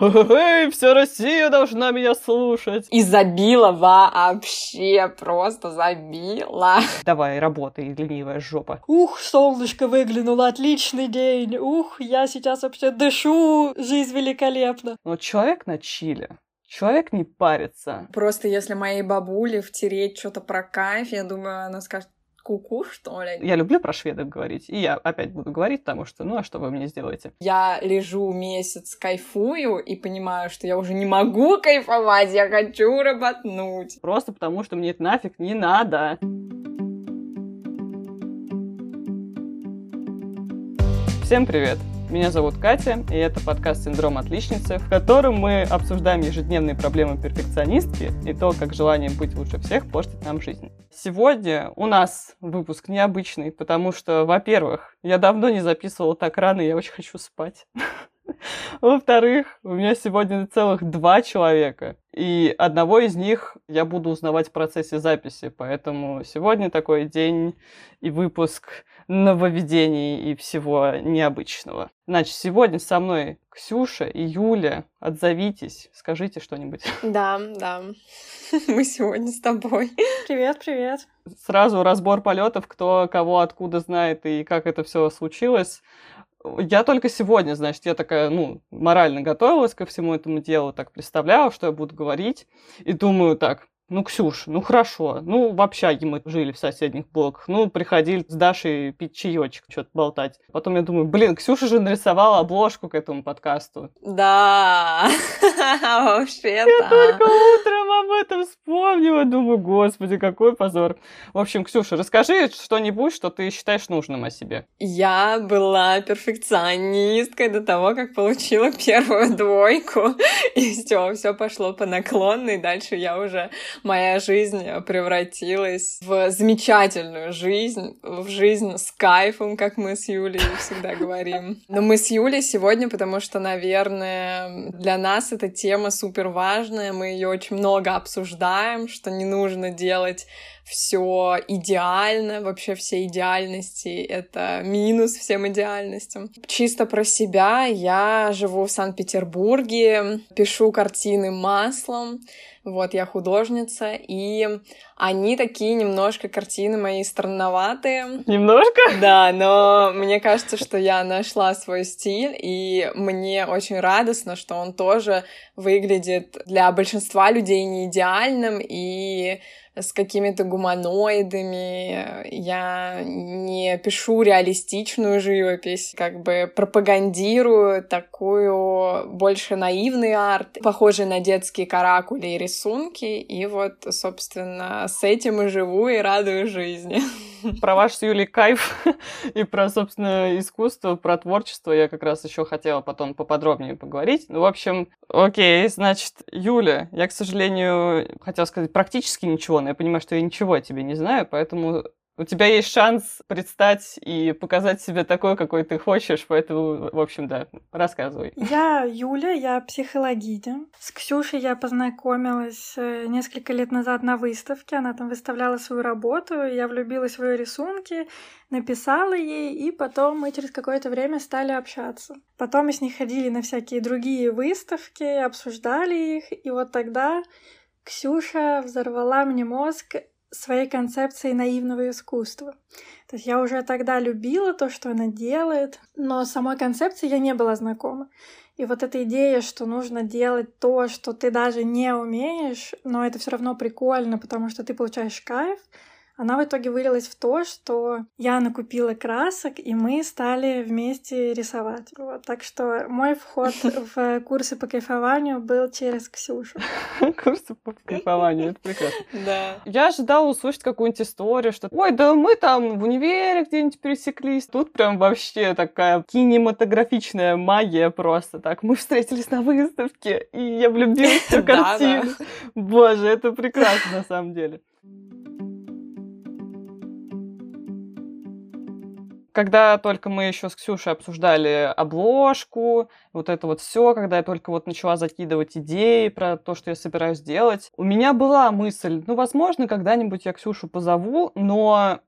Эй, вся Россия должна меня слушать. И забила вообще, просто забила. Давай, работай, ленивая жопа. Ух, солнышко выглянуло, отличный день. Ух, я сейчас вообще дышу, жизнь великолепна. Но человек на чиле. Человек не парится. Просто если моей бабуле втереть что-то про кайф, я думаю, она скажет, куку, что ли? Я люблю про шведов говорить, и я опять буду говорить, потому что, ну а что вы мне сделаете? Я лежу месяц, кайфую, и понимаю, что я уже не могу кайфовать, я хочу работнуть. Просто потому, что мне это нафиг не надо. Всем привет! Меня зовут Катя, и это подкаст «Синдром отличницы», в котором мы обсуждаем ежедневные проблемы перфекционистки и то, как желание быть лучше всех портит нам жизнь. Сегодня у нас выпуск необычный, потому что, во-первых, я давно не записывала так рано, и я очень хочу спать. Во-вторых, у меня сегодня целых два человека, и одного из них я буду узнавать в процессе записи, поэтому сегодня такой день и выпуск нововведений и всего необычного. Значит, сегодня со мной Ксюша и Юля. Отзовитесь, скажите что-нибудь. Да, да. Мы сегодня с тобой. Привет, привет. Сразу разбор полетов, кто кого откуда знает и как это все случилось. Я только сегодня, значит, я такая, ну, морально готовилась ко всему этому делу, так представляла, что я буду говорить, и думаю так, ну, Ксюш, ну хорошо. Ну, в общаге мы жили в соседних блоках. Ну, приходили с Дашей пить чаечек, что-то болтать. Потом я думаю, блин, Ксюша же нарисовала обложку к этому подкасту. Да, вообще Я только утром об этом вспомнила. Думаю, господи, какой позор. В общем, Ксюша, расскажи что-нибудь, что ты считаешь нужным о себе. Я была перфекционисткой до того, как получила первую двойку. И все, все пошло по наклонной. Дальше я уже моя жизнь превратилась в замечательную жизнь, в жизнь с кайфом, как мы с Юлей всегда говорим. Но мы с Юлей сегодня, потому что, наверное, для нас эта тема супер важная, мы ее очень много обсуждаем, что не нужно делать все идеально, вообще все идеальности — это минус всем идеальностям. Чисто про себя. Я живу в Санкт-Петербурге, пишу картины маслом, вот, я художница, и они такие немножко картины мои странноватые. Немножко? Да, но мне кажется, что я нашла свой стиль, и мне очень радостно, что он тоже выглядит для большинства людей не идеальным, и с какими-то гуманоидами, я не пишу реалистичную живопись, как бы пропагандирую такую больше наивный арт, похожий на детские каракули и рисунки, и вот, собственно, с этим и живу и радую жизни. Про ваш с Юлей кайф и про, собственно, искусство, про творчество я как раз еще хотела потом поподробнее поговорить. Ну, в общем, окей, значит, Юля, я, к сожалению, хотела сказать практически ничего, но я понимаю, что я ничего о тебе не знаю, поэтому у тебя есть шанс предстать и показать себе такой, какой ты хочешь, поэтому, в общем, да, рассказывай. Я Юля, я психологиня. С Ксюшей я познакомилась э, несколько лет назад на выставке, она там выставляла свою работу, я влюбилась в ее рисунки, написала ей, и потом мы через какое-то время стали общаться. Потом мы с ней ходили на всякие другие выставки, обсуждали их, и вот тогда Ксюша взорвала мне мозг своей концепцией наивного искусства. То есть я уже тогда любила то, что она делает, но самой концепции я не была знакома. И вот эта идея, что нужно делать то, что ты даже не умеешь, но это все равно прикольно, потому что ты получаешь кайф, она в итоге вылилась в то, что я накупила красок, и мы стали вместе рисовать. Вот, так что мой вход в курсы по кайфованию был через Ксюшу. Курсы по кайфованию, это прекрасно. Да. Я ожидала услышать какую-нибудь историю, что ой, да мы там в универе где-нибудь пересеклись. Тут прям вообще такая кинематографичная магия просто так. Мы встретились на выставке, и я влюбилась в картину. Боже, это прекрасно на самом деле. Когда только мы еще с Ксюшей обсуждали обложку, вот это вот все, когда я только вот начала закидывать идеи про то, что я собираюсь делать, у меня была мысль, ну, возможно, когда-нибудь я Ксюшу позову, но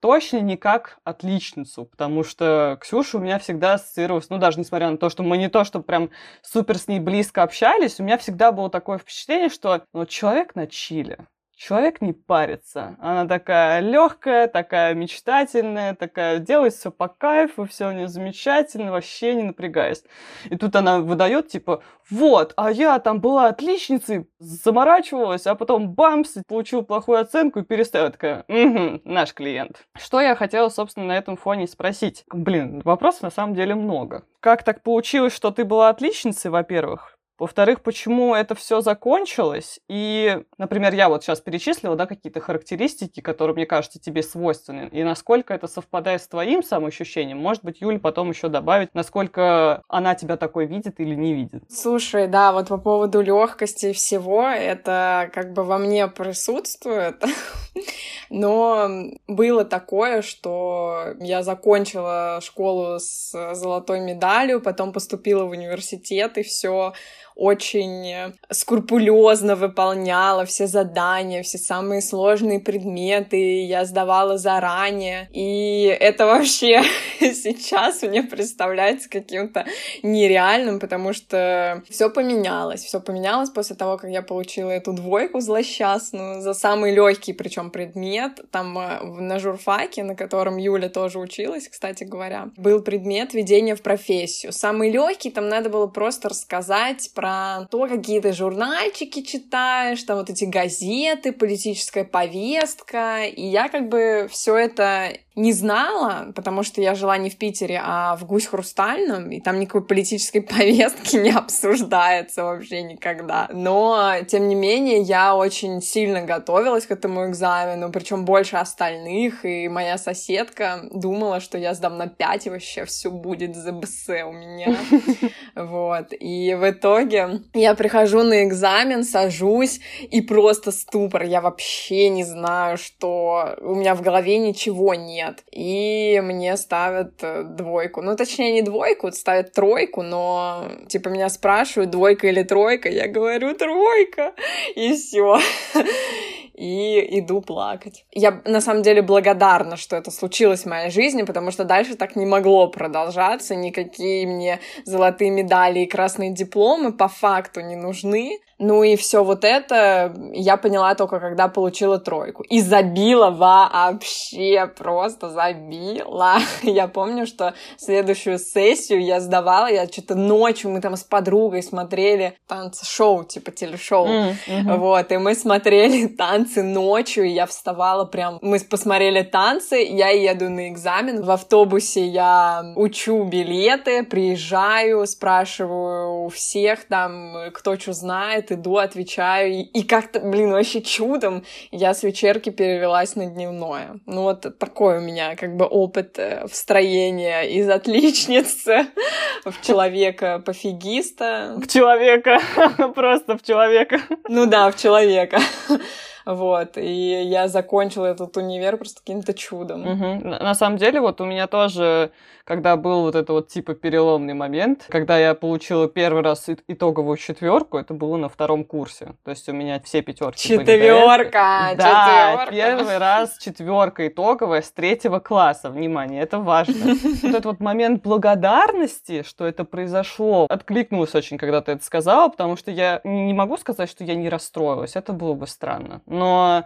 точно не как отличницу, потому что Ксюша у меня всегда ассоциировалась, ну, даже несмотря на то, что мы не то, что прям супер с ней близко общались, у меня всегда было такое впечатление, что ну, человек на чиле человек не парится. Она такая легкая, такая мечтательная, такая делает все по кайфу, все у нее замечательно, вообще не напрягаясь. И тут она выдает типа, вот, а я там была отличницей, заморачивалась, а потом бамс, получил плохую оценку и переставила. Такая, угу, наш клиент. Что я хотела, собственно, на этом фоне спросить? Блин, вопросов на самом деле много. Как так получилось, что ты была отличницей, во-первых? Во-вторых, почему это все закончилось? И, например, я вот сейчас перечислила, да, какие-то характеристики, которые, мне кажется, тебе свойственны. И насколько это совпадает с твоим самоощущением. Может быть, Юля потом еще добавит, насколько она тебя такой видит или не видит. Слушай, да, вот по поводу легкости всего, это как бы во мне присутствует. Но было такое, что я закончила школу с золотой медалью, потом поступила в университет, и все очень скрупулезно выполняла все задания, все самые сложные предметы я сдавала заранее. И это вообще сейчас мне представляется каким-то нереальным, потому что все поменялось. Все поменялось после того, как я получила эту двойку злосчастную за самый легкий, причем предмет. Там э, на журфаке, на котором Юля тоже училась, кстати говоря, был предмет введения в профессию. Самый легкий, там надо было просто рассказать про про то, какие ты журнальчики читаешь, там вот эти газеты, политическая повестка. И я как бы все это не знала, потому что я жила не в Питере, а в Гусь Хрустальном, и там никакой политической повестки не обсуждается вообще никогда. Но, тем не менее, я очень сильно готовилась к этому экзамену, причем больше остальных, и моя соседка думала, что я сдам на 5, и вообще все будет ЗБС у меня. Вот. И в итоге я прихожу на экзамен, сажусь, и просто ступор. Я вообще не знаю, что у меня в голове ничего нет нет. И мне ставят э, двойку. Ну, точнее, не двойку, ставят тройку, но, типа, меня спрашивают, двойка или тройка. Я говорю, тройка. И все и иду плакать. Я на самом деле благодарна, что это случилось в моей жизни, потому что дальше так не могло продолжаться, никакие мне золотые медали и красные дипломы по факту не нужны. Ну и все вот это я поняла только, когда получила тройку. И забила вообще, просто забила. Я помню, что следующую сессию я сдавала, я что-то ночью, мы там с подругой смотрели танцы-шоу, типа телешоу. Mm-hmm. Вот, и мы смотрели танцы ночью, и я вставала прям... Мы посмотрели танцы, я еду на экзамен, в автобусе я учу билеты, приезжаю, спрашиваю у всех там, кто что знает, иду, отвечаю, и, и как-то, блин, вообще чудом я с вечерки перевелась на дневное. Ну вот такой у меня как бы опыт э, встроения из отличницы в человека-пофигиста. В человека, просто в человека. Ну да, в человека. Вот, и я закончила этот универ просто каким-то чудом. Угу. На самом деле, вот у меня тоже когда был вот это вот типа переломный момент, когда я получила первый раз итоговую четверку, это было на втором курсе. То есть у меня все пятерки Четверка! Да, первый раз четверка итоговая с третьего класса. Внимание, это важно. Вот этот вот момент благодарности, что это произошло, откликнулась очень, когда ты это сказала, потому что я не могу сказать, что я не расстроилась. Это было бы странно. Но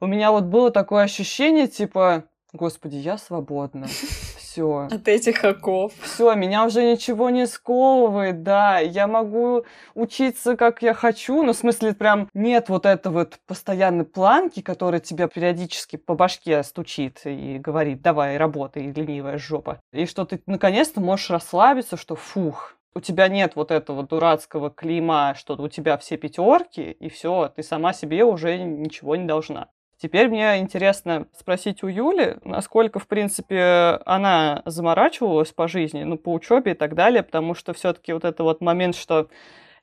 у меня вот было такое ощущение, типа, Господи, я свободна все. От этих оков. Все, меня уже ничего не сковывает, да. Я могу учиться, как я хочу, но в смысле прям нет вот этого вот постоянной планки, которая тебя периодически по башке стучит и говорит, давай, работай, ленивая жопа. И что ты наконец-то можешь расслабиться, что фух, у тебя нет вот этого дурацкого клейма, что у тебя все пятерки, и все, ты сама себе уже ничего не должна. Теперь мне интересно спросить у Юли, насколько, в принципе, она заморачивалась по жизни, ну, по учебе и так далее, потому что все-таки вот это вот момент, что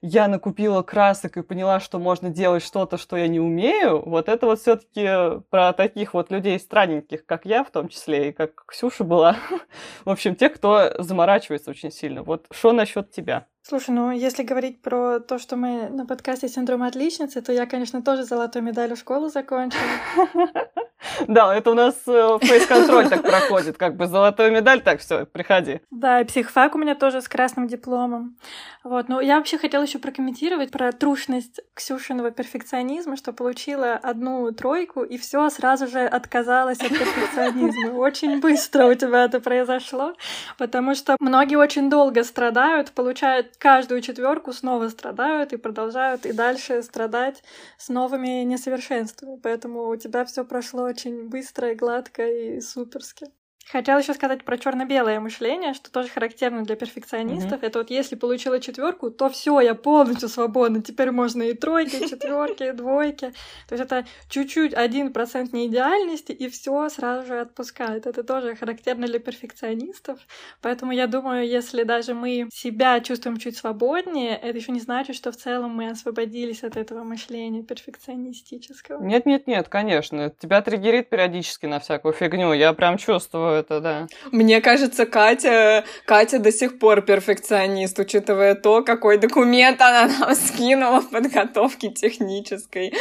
я накупила красок и поняла, что можно делать что-то, что я не умею, вот это вот все-таки про таких вот людей странненьких, как я в том числе, и как Ксюша была. В общем, те, кто заморачивается очень сильно. Вот что насчет тебя? Слушай, ну если говорить про то, что мы на подкасте «Синдром отличницы», то я, конечно, тоже золотую медаль в школу закончила. Да, это у нас э, фейс-контроль так проходит, как бы золотую медаль, так все, приходи. Да, и психфак у меня тоже с красным дипломом. Вот, ну я вообще хотела еще прокомментировать про трушность Ксюшиного перфекционизма, что получила одну тройку и все сразу же отказалась от перфекционизма. Очень быстро у тебя это произошло, потому что многие очень долго страдают, получают каждую четверку, снова страдают и продолжают и дальше страдать с новыми несовершенствами. Поэтому у тебя все прошло очень быстро и гладко и суперски. Хотела еще сказать про черно-белое мышление, что тоже характерно для перфекционистов. Mm-hmm. Это вот если получила четверку, то все, я полностью свободна. Теперь можно и тройки, и четверки, и двойки. То есть это чуть-чуть один процент неидеальности, и все сразу же отпускает. Это тоже характерно для перфекционистов. Поэтому я думаю, если даже мы себя чувствуем чуть свободнее, это еще не значит, что в целом мы освободились от этого мышления перфекционистического. Нет, нет, нет, конечно. Тебя триггерит периодически на всякую фигню. Я прям чувствую это, да. Мне кажется, Катя, Катя до сих пор перфекционист, учитывая то, какой документ она нам скинула в подготовке технической.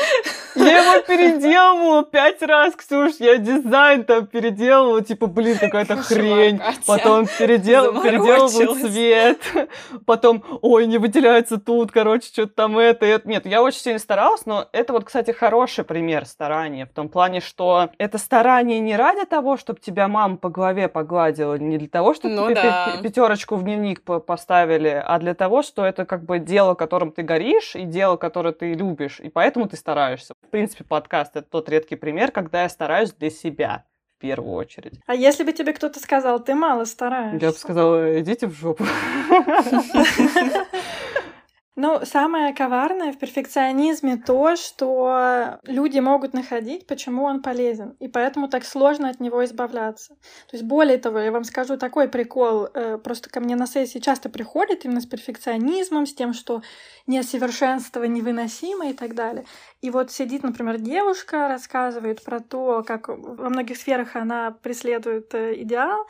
Я его переделывала пять раз, Ксюш, я дизайн там переделывала, типа, блин, какая-то хрень. Потом передел... переделывала цвет. Потом, ой, не выделяется тут, короче, что-то там это, это. Нет, я очень сильно старалась, но это вот, кстати, хороший пример старания, в том плане, что это старание не ради того, чтобы тебя мама по голове погладила не для того, чтобы ну, тебе да. пятерочку в дневник поставили, а для того, что это как бы дело, которым ты горишь, и дело, которое ты любишь, и поэтому ты стараешься. В принципе, подкаст — это тот редкий пример, когда я стараюсь для себя в первую очередь. А если бы тебе кто-то сказал, ты мало стараешься? Я бы сказала, идите в жопу. Ну, самое коварное в перфекционизме то, что люди могут находить, почему он полезен, и поэтому так сложно от него избавляться. То есть, более того, я вам скажу такой прикол, э, просто ко мне на сессии часто приходят именно с перфекционизмом, с тем, что несовершенство невыносимо и так далее. И вот сидит, например, девушка, рассказывает про то, как во многих сферах она преследует э, идеал,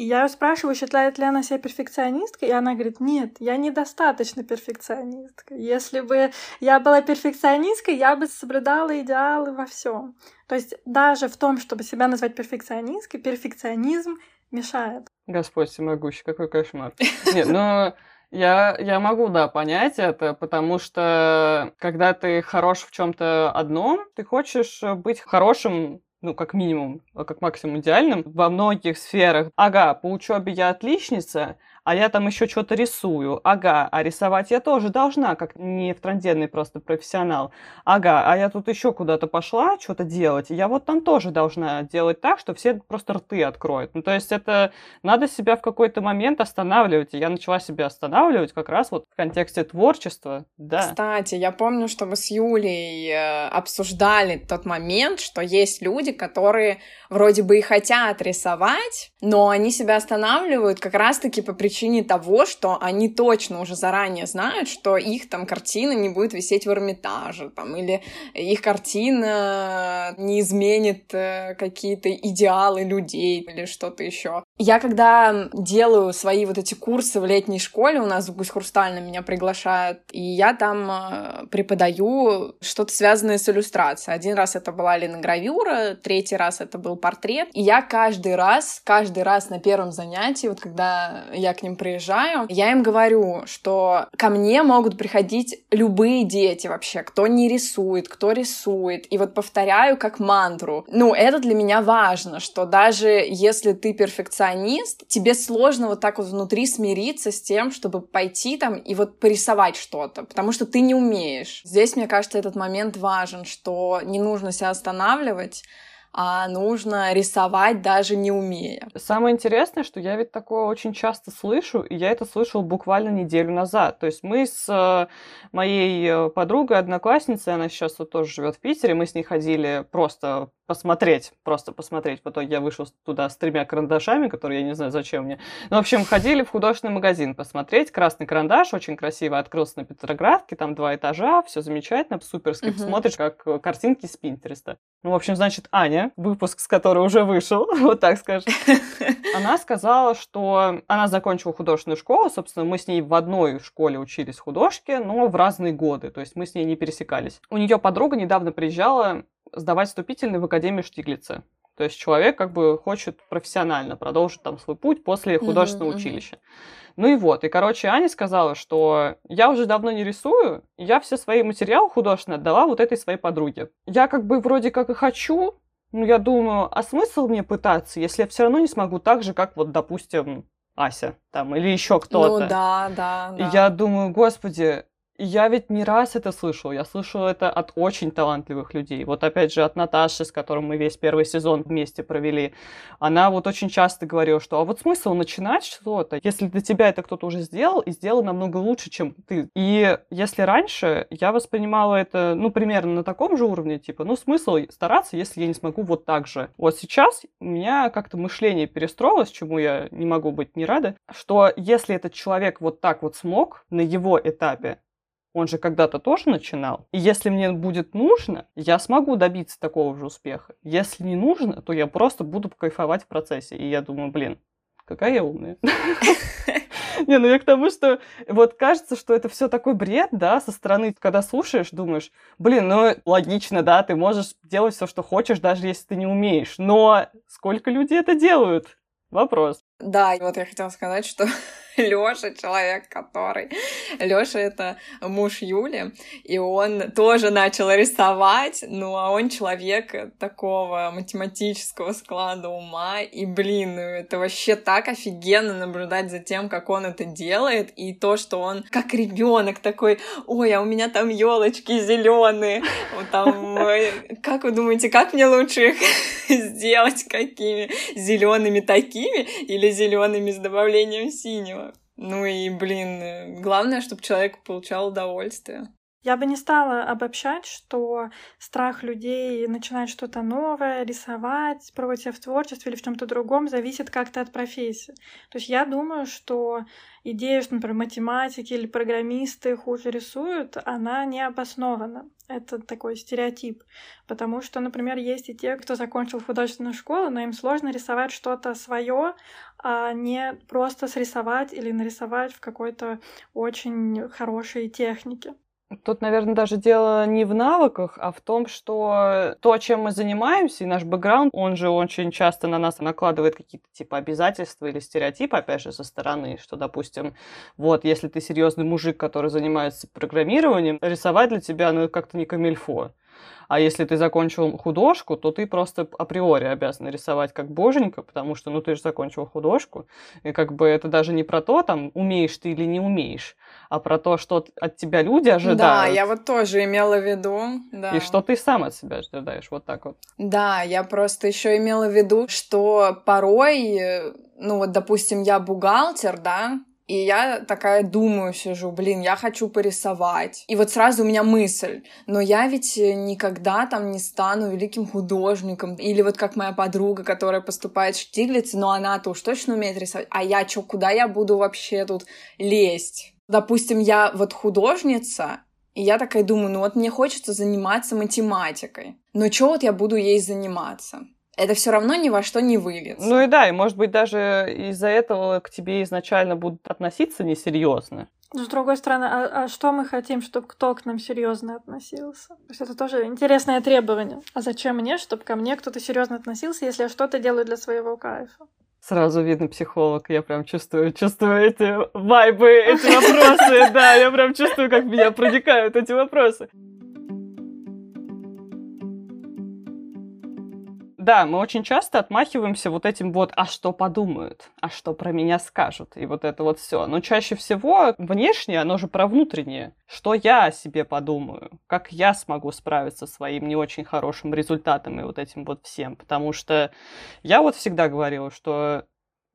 и я ее спрашиваю, считает ли она себя перфекционисткой, и она говорит, нет, я недостаточно перфекционистка. Если бы я была перфекционисткой, я бы соблюдала идеалы во всем. То есть даже в том, чтобы себя назвать перфекционисткой, перфекционизм мешает. Господь всемогущий, какой кошмар. Нет, ну... Я, я могу, да, понять это, потому что когда ты хорош в чем-то одном, ты хочешь быть хорошим ну, как минимум, а как максимум идеальным во многих сферах. Ага, по учебе я отличница, а я там еще что-то рисую. Ага, а рисовать я тоже должна, как не втранденный просто профессионал. Ага, а я тут еще куда-то пошла что-то делать, я вот там тоже должна делать так, что все просто рты откроют. Ну, то есть это надо себя в какой-то момент останавливать. И я начала себя останавливать как раз вот в контексте творчества, да. Кстати, я помню, что мы с Юлей э, обсуждали тот момент, что есть люди, которые вроде бы и хотят рисовать, но они себя останавливают как раз-таки по причине того, что они точно уже заранее знают, что их там картина не будет висеть в Эрмитаже, там, или их картина не изменит э, какие-то идеалы людей или что-то еще. Я когда делаю свои вот эти курсы в летней школе, у нас в Гусь Хрустальном меня приглашают, и я там э, преподаю что-то связанное с иллюстрацией. Один раз это была линогравюра, третий раз это был портрет. И я каждый раз, каждый раз на первом занятии, вот когда я к ним приезжаю, я им говорю, что ко мне могут приходить любые дети вообще, кто не рисует, кто рисует. И вот повторяю как мантру. Ну, это для меня важно, что даже если ты перфекционист, тебе сложно вот так вот внутри смириться с тем, чтобы пойти там и вот порисовать что-то, потому что ты не умеешь. Здесь, мне кажется, этот момент важен, что не нужно себя останавливать, а нужно рисовать даже не умея. Самое интересное, что я ведь такое очень часто слышу, и я это слышал буквально неделю назад. То есть мы с э, моей э, подругой, одноклассницей, она сейчас вот тоже живет в Питере, мы с ней ходили просто посмотреть, просто посмотреть. В итоге я вышел туда с тремя карандашами, которые я не знаю, зачем мне. Ну, в общем, ходили в художественный магазин посмотреть. Красный карандаш, очень красиво открылся на Петроградке, там два этажа, все замечательно, суперски. Uh-huh. Смотришь, как э, картинки с Пинтереста. Ну, в общем, значит, Аня, выпуск с которой уже вышел, вот так скажем, она сказала, что она закончила художественную школу, собственно, мы с ней в одной школе учились художке, но в разные годы, то есть мы с ней не пересекались. У нее подруга недавно приезжала сдавать вступительный в Академию Штиглица. То есть человек как бы хочет профессионально продолжить там свой путь после художественного mm-hmm. училища. Ну и вот, и, короче, Аня сказала, что я уже давно не рисую, я все свои материалы художественные отдала вот этой своей подруге. Я как бы вроде как и хочу, ну, я думаю, а смысл мне пытаться, если я все равно не смогу так же, как вот, допустим, Ася там или еще кто-то. Ну да, да, да. И я думаю, господи, я ведь не раз это слышал. Я слышал это от очень талантливых людей. Вот опять же от Наташи, с которой мы весь первый сезон вместе провели. Она вот очень часто говорила, что а вот смысл начинать что-то, если для тебя это кто-то уже сделал и сделал намного лучше, чем ты. И если раньше я воспринимала это, ну, примерно на таком же уровне, типа, ну, смысл стараться, если я не смогу вот так же. Вот сейчас у меня как-то мышление перестроилось, чему я не могу быть не рада, что если этот человек вот так вот смог на его этапе, он же когда-то тоже начинал. И если мне будет нужно, я смогу добиться такого же успеха. Если не нужно, то я просто буду кайфовать в процессе. И я думаю, блин, какая я умная. Не, ну я к тому, что вот кажется, что это все такой бред, да, со стороны, когда слушаешь, думаешь, блин, ну логично, да, ты можешь делать все, что хочешь, даже если ты не умеешь. Но сколько людей это делают? Вопрос. Да, вот я хотела сказать, что Лёша человек, который... Лёша — это муж Юли, и он тоже начал рисовать, ну, а он человек такого математического склада ума, и, блин, ну, это вообще так офигенно наблюдать за тем, как он это делает, и то, что он как ребенок такой, ой, а у меня там елочки зеленые, там, как вы думаете, как мне лучше их сделать, какими? Зелеными такими или зелеными с добавлением синего? Ну и, блин, главное, чтобы человек получал удовольствие. Я бы не стала обобщать, что страх людей начинать что-то новое, рисовать, пробовать себя в творчестве или в чем-то другом зависит как-то от профессии. То есть я думаю, что идея, что, например, математики или программисты хуже рисуют, она не обоснована. Это такой стереотип. Потому что, например, есть и те, кто закончил художественную школу, но им сложно рисовать что-то свое, а не просто срисовать или нарисовать в какой-то очень хорошей технике. Тут, наверное, даже дело не в навыках, а в том, что то, чем мы занимаемся, и наш бэкграунд, он же очень часто на нас накладывает какие-то типа обязательства или стереотипы, опять же, со стороны, что, допустим, вот, если ты серьезный мужик, который занимается программированием, рисовать для тебя, ну, как-то не камильфо. А если ты закончил художку, то ты просто априори обязан рисовать как боженька, потому что, ну, ты же закончил художку. И как бы это даже не про то, там, умеешь ты или не умеешь, а про то, что от тебя люди ожидают. Да, я вот тоже имела в виду. Да. И что ты сам от себя ожидаешь, вот так вот. Да, я просто еще имела в виду, что порой, ну вот, допустим, я бухгалтер, да, и я такая думаю, сижу, блин, я хочу порисовать. И вот сразу у меня мысль, но я ведь никогда там не стану великим художником. Или вот как моя подруга, которая поступает в Штиглиц, но она-то уж точно умеет рисовать. А я чё, куда я буду вообще тут лезть? Допустим, я вот художница, и я такая думаю, ну вот мне хочется заниматься математикой. Но чё вот я буду ей заниматься? Это все равно ни во что не выльется. Ну и да, и может быть даже из-за этого к тебе изначально будут относиться несерьезно. Но с другой стороны, а, а что мы хотим, чтобы кто к нам серьезно относился? То есть это тоже интересное требование. А зачем мне, чтобы ко мне кто-то серьезно относился, если я что-то делаю для своего кайфа? Сразу видно психолог, я прям чувствую, чувствую эти вайбы, эти вопросы, да, я прям чувствую, как меня проникают эти вопросы. Да, мы очень часто отмахиваемся вот этим вот, а что подумают, а что про меня скажут, и вот это вот все. Но чаще всего внешнее, оно же про внутреннее. Что я о себе подумаю, как я смогу справиться со своим не очень хорошим результатом и вот этим вот всем. Потому что я вот всегда говорила, что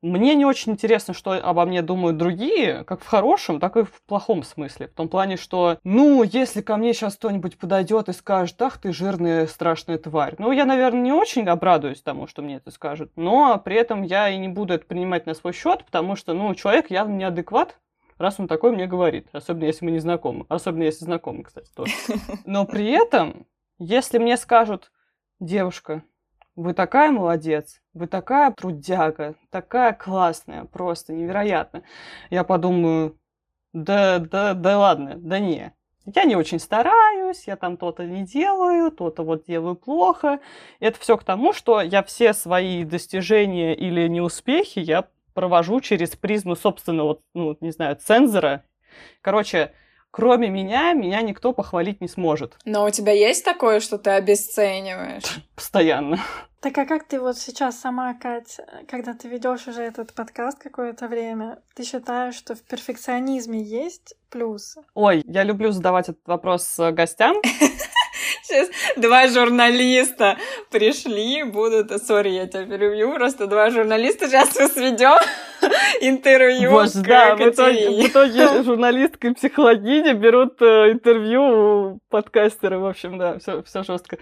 мне не очень интересно, что обо мне думают другие, как в хорошем, так и в плохом смысле. В том плане, что, ну, если ко мне сейчас кто-нибудь подойдет и скажет, ах ты жирная страшная тварь, ну, я, наверное, не очень обрадуюсь тому, что мне это скажут, но при этом я и не буду это принимать на свой счет, потому что, ну, человек явно неадекват, раз он такой мне говорит, особенно если мы не знакомы, особенно если знакомы, кстати, тоже. Но при этом, если мне скажут, девушка, вы такая молодец, вы такая трудяга, такая классная, просто невероятно. Я подумаю, да, да, да ладно, да не. я не очень стараюсь, я там то-то не делаю, то-то вот делаю плохо. Это все к тому, что я все свои достижения или неуспехи я провожу через призму собственного, ну, не знаю, цензора. Короче, кроме меня, меня никто похвалить не сможет. Но у тебя есть такое, что ты обесцениваешь? Постоянно. Так а как ты вот сейчас сама, Кать, когда ты ведешь уже этот подкаст какое-то время, ты считаешь, что в перфекционизме есть плюсы? Ой, я люблю задавать этот вопрос э, гостям. Сейчас два журналиста пришли, будут... Сори, я тебя перебью, просто два журналиста сейчас мы сведем интервью Боже, да, в итоге, в итоге журналистка и психологиня берут э, интервью у подкастера, в общем, да, все, все жестко.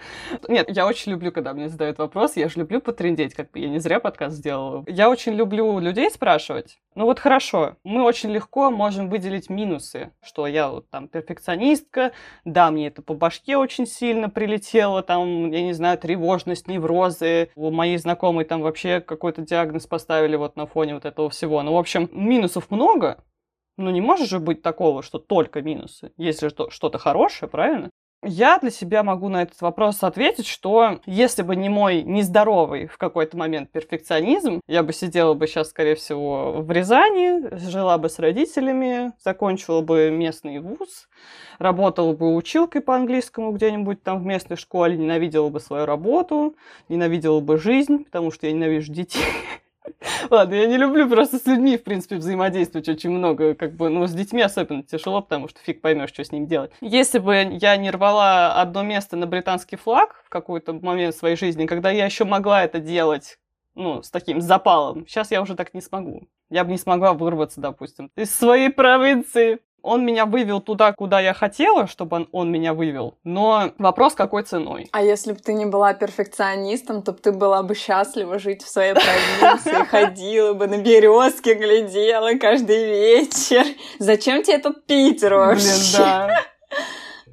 Нет, я очень люблю, когда мне задают вопрос, я же люблю потрендеть, как бы я не зря подкаст сделала. Я очень люблю людей спрашивать. Ну вот хорошо, мы очень легко можем выделить минусы, что я вот там перфекционистка, да, мне это по башке очень сильно прилетело, там, я не знаю, тревожность, неврозы. У моей знакомой там вообще какой-то диагноз поставили вот на фоне вот этого всего. Ну, в общем, минусов много, но не может же быть такого, что только минусы. Есть же что-то хорошее, правильно? Я для себя могу на этот вопрос ответить, что если бы не мой нездоровый в какой-то момент перфекционизм, я бы сидела бы сейчас, скорее всего, в Рязани, жила бы с родителями, закончила бы местный вуз, работала бы училкой по английскому где-нибудь там в местной школе, ненавидела бы свою работу, ненавидела бы жизнь, потому что я ненавижу детей. Ладно, я не люблю просто с людьми, в принципе, взаимодействовать очень много, как бы, ну, с детьми особенно тяжело, потому что фиг поймешь, что с ним делать. Если бы я не рвала одно место на британский флаг в какой-то момент своей жизни, когда я еще могла это делать, ну, с таким запалом, сейчас я уже так не смогу. Я бы не смогла вырваться, допустим, из своей провинции он меня вывел туда, куда я хотела, чтобы он, он меня вывел. Но вопрос, какой ценой. А если бы ты не была перфекционистом, то ты была бы счастлива жить в своей провинции, ходила бы на березке, глядела каждый вечер. Зачем тебе этот Питер вообще? Блин, да.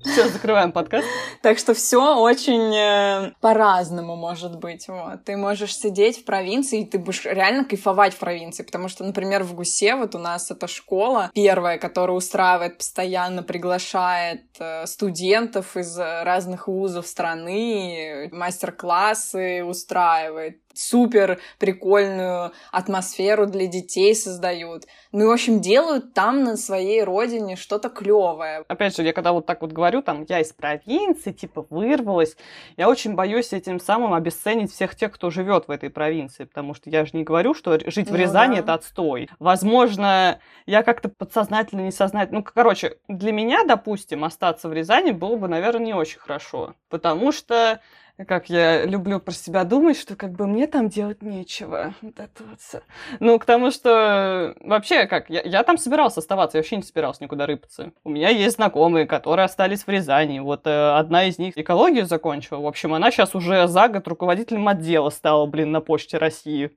Все, закрываем подкаст. Так что все очень э, по-разному может быть. Вот. Ты можешь сидеть в провинции, и ты будешь реально кайфовать в провинции. Потому что, например, в Гусе вот у нас эта школа первая, которая устраивает, постоянно приглашает э, студентов из разных вузов страны, мастер-классы устраивает супер прикольную атмосферу для детей создают. Ну и, в общем, делают там на своей родине что-то клевое. Опять же, я когда вот так вот говорю, там, я из провинции, типа, вырвалась, я очень боюсь этим самым обесценить всех тех, кто живет в этой провинции, потому что я же не говорю, что жить в ну, Рязани да. это отстой. Возможно, я как-то подсознательно, несознательно... Ну, короче, для меня, допустим, остаться в Рязани было бы, наверное, не очень хорошо, потому что как я люблю про себя думать, что как бы мне там делать нечего. Вот это вот. Ну, к тому, что вообще, как, я, я там собирался оставаться, я вообще не собирался никуда рыпаться. У меня есть знакомые, которые остались в Рязани. Вот э, одна из них экологию закончила. В общем, она сейчас уже за год руководителем отдела стала, блин, на Почте России.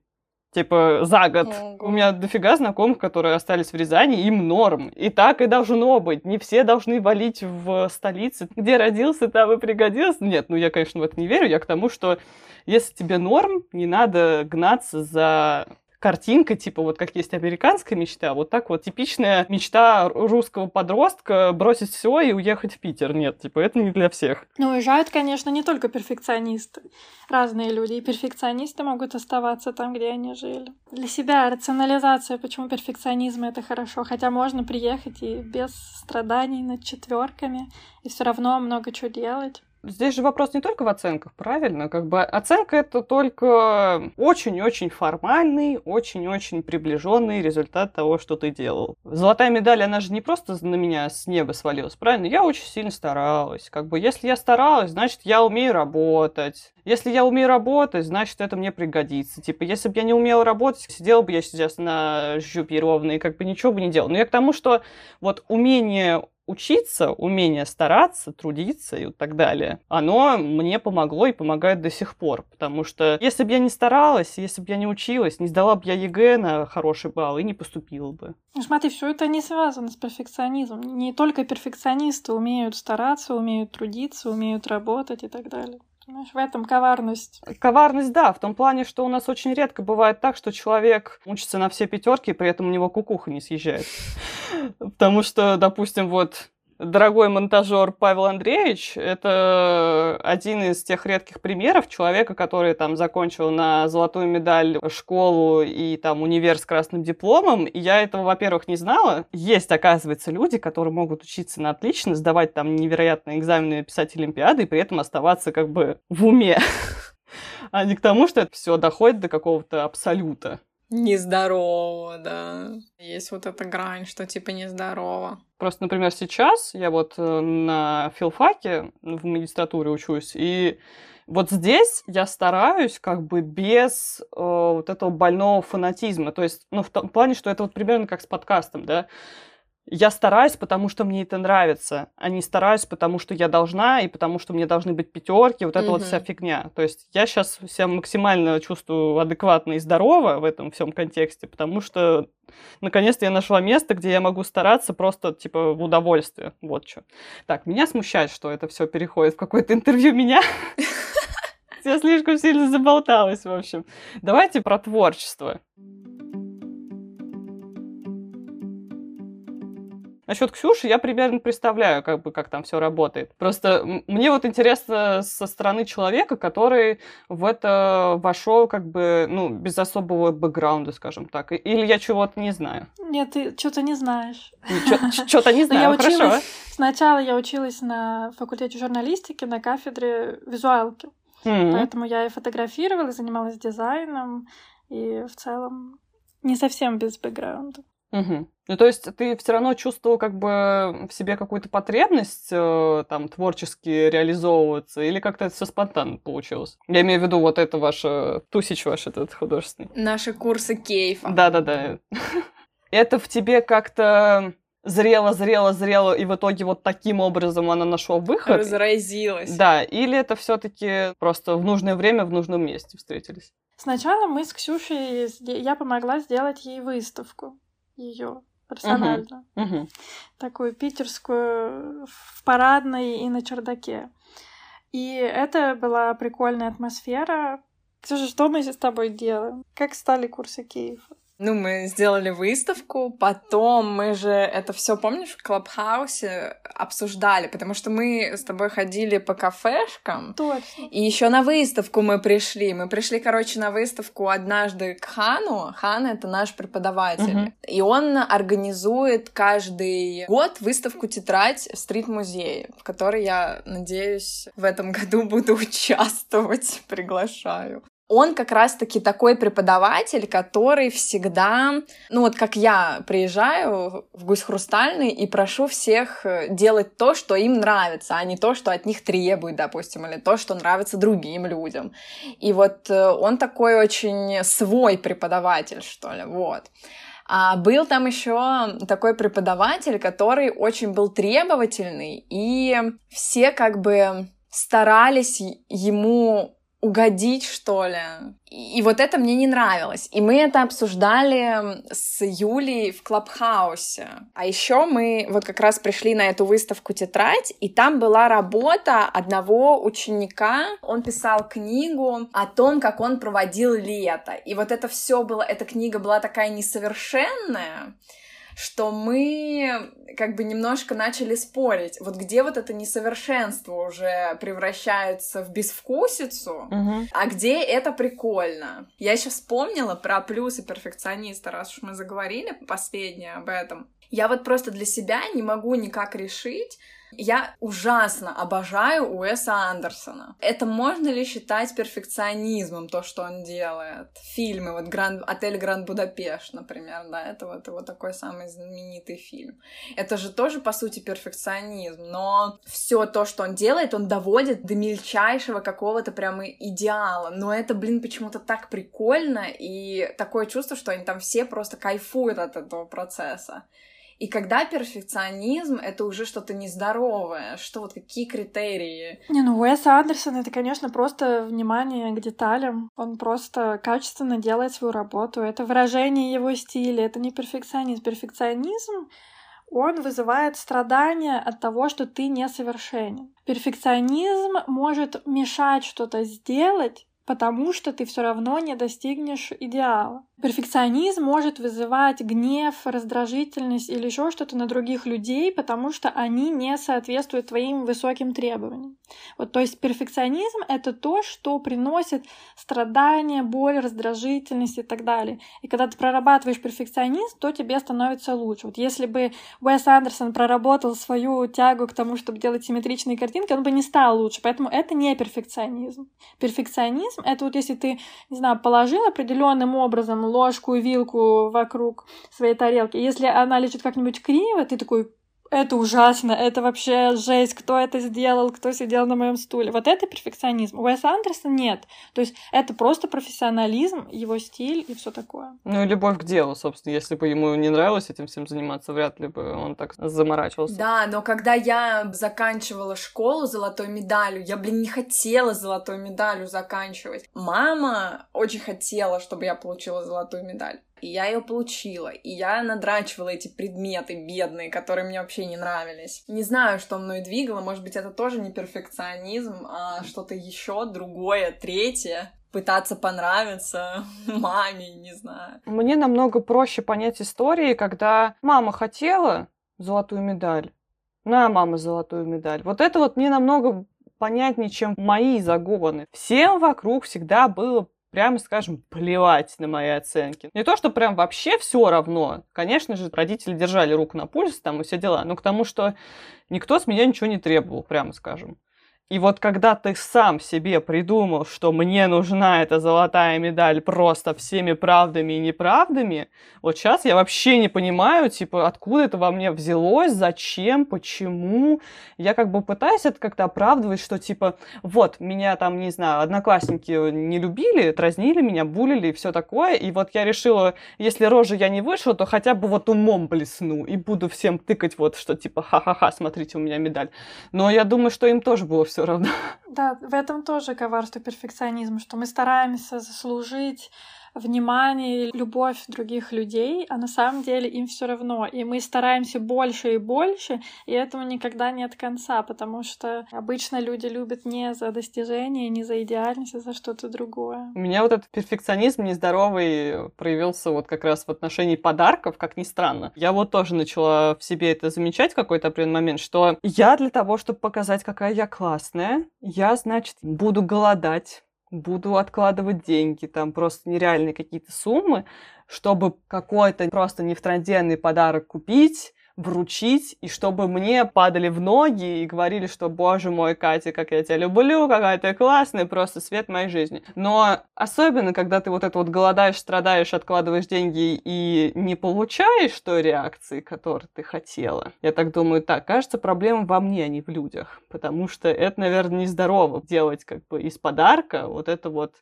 Типа за год. Ого. У меня дофига знакомых, которые остались в Рязани, им норм. И так и должно быть. Не все должны валить в столице. Где родился, там и пригодился. Нет, ну я, конечно, в это не верю. Я к тому, что если тебе норм, не надо гнаться за картинка, типа вот как есть американская мечта, вот так вот типичная мечта русского подростка бросить все и уехать в Питер. Нет, типа это не для всех. Ну, уезжают, конечно, не только перфекционисты. Разные люди. И перфекционисты могут оставаться там, где они жили. Для себя рационализация, почему перфекционизм это хорошо. Хотя можно приехать и без страданий над четверками, и все равно много чего делать. Здесь же вопрос не только в оценках, правильно? Как бы оценка это только очень-очень формальный, очень-очень приближенный результат того, что ты делал. Золотая медаль, она же не просто на меня с неба свалилась, правильно? Я очень сильно старалась. Как бы если я старалась, значит, я умею работать. Если я умею работать, значит, это мне пригодится. Типа, если бы я не умела работать, сидела бы я сейчас на жопе ровно и как бы ничего бы не делал. Но я к тому, что вот умение учиться, умение стараться, трудиться и вот так далее, оно мне помогло и помогает до сих пор. Потому что если бы я не старалась, если бы я не училась, не сдала бы я ЕГЭ на хороший балл и не поступила бы. Ну смотри, все это не связано с перфекционизмом. Не только перфекционисты умеют стараться, умеют трудиться, умеют работать и так далее. Понимаешь, в этом коварность. Коварность, да, в том плане, что у нас очень редко бывает так, что человек учится на все пятерки, и при этом у него кукуха не съезжает. Потому что, допустим, вот дорогой монтажер Павел Андреевич, это один из тех редких примеров человека, который там закончил на золотую медаль школу и там универ с красным дипломом. И я этого, во-первых, не знала. Есть, оказывается, люди, которые могут учиться на отлично, сдавать там невероятные экзамены, писать олимпиады и при этом оставаться как бы в уме. А не к тому, что это все доходит до какого-то абсолюта. Нездорово, да. Есть вот эта грань, что типа нездорово. Просто, например, сейчас я вот э, на филфаке в магистратуре учусь, и вот здесь я стараюсь как бы без э, вот этого больного фанатизма. То есть, ну, в том плане, что это вот примерно как с подкастом, да я стараюсь, потому что мне это нравится, а не стараюсь, потому что я должна и потому что мне должны быть пятерки, вот эта mm-hmm. вот вся фигня. То есть я сейчас себя максимально чувствую адекватно и здорово в этом всем контексте, потому что наконец-то я нашла место, где я могу стараться просто типа в удовольствие. Вот что. Так, меня смущает, что это все переходит в какое-то интервью меня. Я слишком сильно заболталась, в общем. Давайте про творчество. Насчет Ксюши я примерно представляю, как бы, как там все работает. Просто мне вот интересно со стороны человека, который в это вошел как бы, ну, без особого бэкграунда, скажем так. Или я чего-то не знаю. Нет, ты что-то не знаешь. Что-то не знаю, хорошо. Сначала я училась на факультете журналистики на кафедре визуалки. Поэтому я и фотографировала, и занималась дизайном, и в целом не совсем без бэкграунда. Угу. Ну, то есть ты все равно чувствовал как бы в себе какую-то потребность э, там творчески реализовываться, или как-то это все спонтанно получилось? Я имею в виду вот это ваше, тусич ваш этот художественный. Наши курсы кейфа. Да-да-да. Это в тебе как-то зрело, зрело, зрело, и в итоге вот таким образом она нашла выход. Разразилась. Да, или это все-таки просто в нужное время в нужном месте встретились? Сначала мы с Ксюшей, я помогла сделать ей выставку ее персонально. Uh-huh. Uh-huh. Такую питерскую в парадной и на чердаке. И это была прикольная атмосфера. Слушай, что мы с тобой делаем? Как стали курсы Киева? Ну, мы сделали выставку, потом мы же это все, помнишь, в Клабхаусе обсуждали, потому что мы с тобой ходили по кафешкам. Точно. И еще на выставку мы пришли. Мы пришли, короче, на выставку однажды к Хану. Хан — это наш преподаватель. Угу. И он организует каждый год выставку «Тетрадь» в стрит-музее, в которой я, надеюсь, в этом году буду участвовать. Приглашаю он как раз-таки такой преподаватель, который всегда, ну вот как я приезжаю в Гусь Хрустальный и прошу всех э, делать то, что им нравится, а не то, что от них требует, допустим, или то, что нравится другим людям. И вот э, он такой очень свой преподаватель, что ли, вот. А был там еще такой преподаватель, который очень был требовательный, и все как бы старались ему угодить, что ли. И, вот это мне не нравилось. И мы это обсуждали с Юлей в Клабхаусе. А еще мы вот как раз пришли на эту выставку «Тетрадь», и там была работа одного ученика. Он писал книгу о том, как он проводил лето. И вот это все было, эта книга была такая несовершенная, что мы как бы немножко начали спорить, вот где вот это несовершенство уже превращается в безвкусицу, угу. а где это прикольно. Я еще вспомнила про плюсы перфекциониста, раз уж мы заговорили последнее об этом. Я вот просто для себя не могу никак решить, я ужасно обожаю Уэса Андерсона. Это можно ли считать перфекционизмом, то, что он делает? Фильмы, вот Гранд... «Отель Гранд Будапешт», например, да, это вот его такой самый знаменитый фильм. Это же тоже, по сути, перфекционизм, но все то, что он делает, он доводит до мельчайшего какого-то прямо идеала. Но это, блин, почему-то так прикольно, и такое чувство, что они там все просто кайфуют от этого процесса. И когда перфекционизм — это уже что-то нездоровое, что вот какие критерии? Не, ну Уэс Андерсон — это, конечно, просто внимание к деталям. Он просто качественно делает свою работу. Это выражение его стиля, это не перфекционизм. Перфекционизм он вызывает страдания от того, что ты несовершенен. Перфекционизм может мешать что-то сделать, потому что ты все равно не достигнешь идеала. Перфекционизм может вызывать гнев, раздражительность или еще что-то на других людей, потому что они не соответствуют твоим высоким требованиям. Вот, то есть перфекционизм — это то, что приносит страдания, боль, раздражительность и так далее. И когда ты прорабатываешь перфекционизм, то тебе становится лучше. Вот если бы Уэс Андерсон проработал свою тягу к тому, чтобы делать симметричные картинки, он бы не стал лучше. Поэтому это не перфекционизм. Перфекционизм — это вот если ты, не знаю, положил определенным образом ложку и вилку вокруг своей тарелки. Если она лежит как-нибудь криво, ты такой, это ужасно, это вообще жесть, кто это сделал, кто сидел на моем стуле. Вот это перфекционизм. У Уэса Андерсона нет. То есть это просто профессионализм, его стиль и все такое. Ну и любовь к делу, собственно. Если бы ему не нравилось этим всем заниматься, вряд ли бы он так заморачивался. Да, но когда я заканчивала школу золотой медалью, я, блин, не хотела золотой медалью заканчивать. Мама очень хотела, чтобы я получила золотую медаль и я ее получила, и я надрачивала эти предметы бедные, которые мне вообще не нравились. Не знаю, что мной двигало, может быть, это тоже не перфекционизм, а что-то еще другое, третье пытаться понравиться маме, не знаю. Мне намного проще понять истории, когда мама хотела золотую медаль, на мама золотую медаль. Вот это вот мне намного понятнее, чем мои загоны. Всем вокруг всегда было прямо скажем, плевать на мои оценки. Не то, что прям вообще все равно. Конечно же, родители держали руку на пульсе там и все дела, но к тому, что никто с меня ничего не требовал, прямо скажем. И вот когда ты сам себе придумал, что мне нужна эта золотая медаль просто всеми правдами и неправдами, вот сейчас я вообще не понимаю, типа, откуда это во мне взялось, зачем, почему. Я как бы пытаюсь это как-то оправдывать, что типа, вот, меня там, не знаю, одноклассники не любили, дразнили меня, булили и все такое, и вот я решила, если рожа я не вышла, то хотя бы вот умом блесну и буду всем тыкать вот, что типа, ха-ха-ха, смотрите, у меня медаль. Но я думаю, что им тоже было равно. Да, в этом тоже коварство перфекционизма, что мы стараемся заслужить внимание, любовь других людей, а на самом деле им все равно. И мы стараемся больше и больше, и этому никогда нет конца, потому что обычно люди любят не за достижение, не за идеальность, а за что-то другое. У меня вот этот перфекционизм нездоровый проявился вот как раз в отношении подарков, как ни странно. Я вот тоже начала в себе это замечать в какой-то определенный момент, что я для того, чтобы показать, какая я классная, я, значит, буду голодать, буду откладывать деньги, там просто нереальные какие-то суммы, чтобы какой-то просто нефтранденный подарок купить, вручить, и чтобы мне падали в ноги и говорили, что, боже мой, Катя, как я тебя люблю, какая ты классная, просто свет моей жизни. Но особенно, когда ты вот это вот голодаешь, страдаешь, откладываешь деньги и не получаешь той реакции, которую ты хотела. Я так думаю, так, кажется, проблема во мне, а не в людях, потому что это, наверное, нездорово делать как бы из подарка вот это вот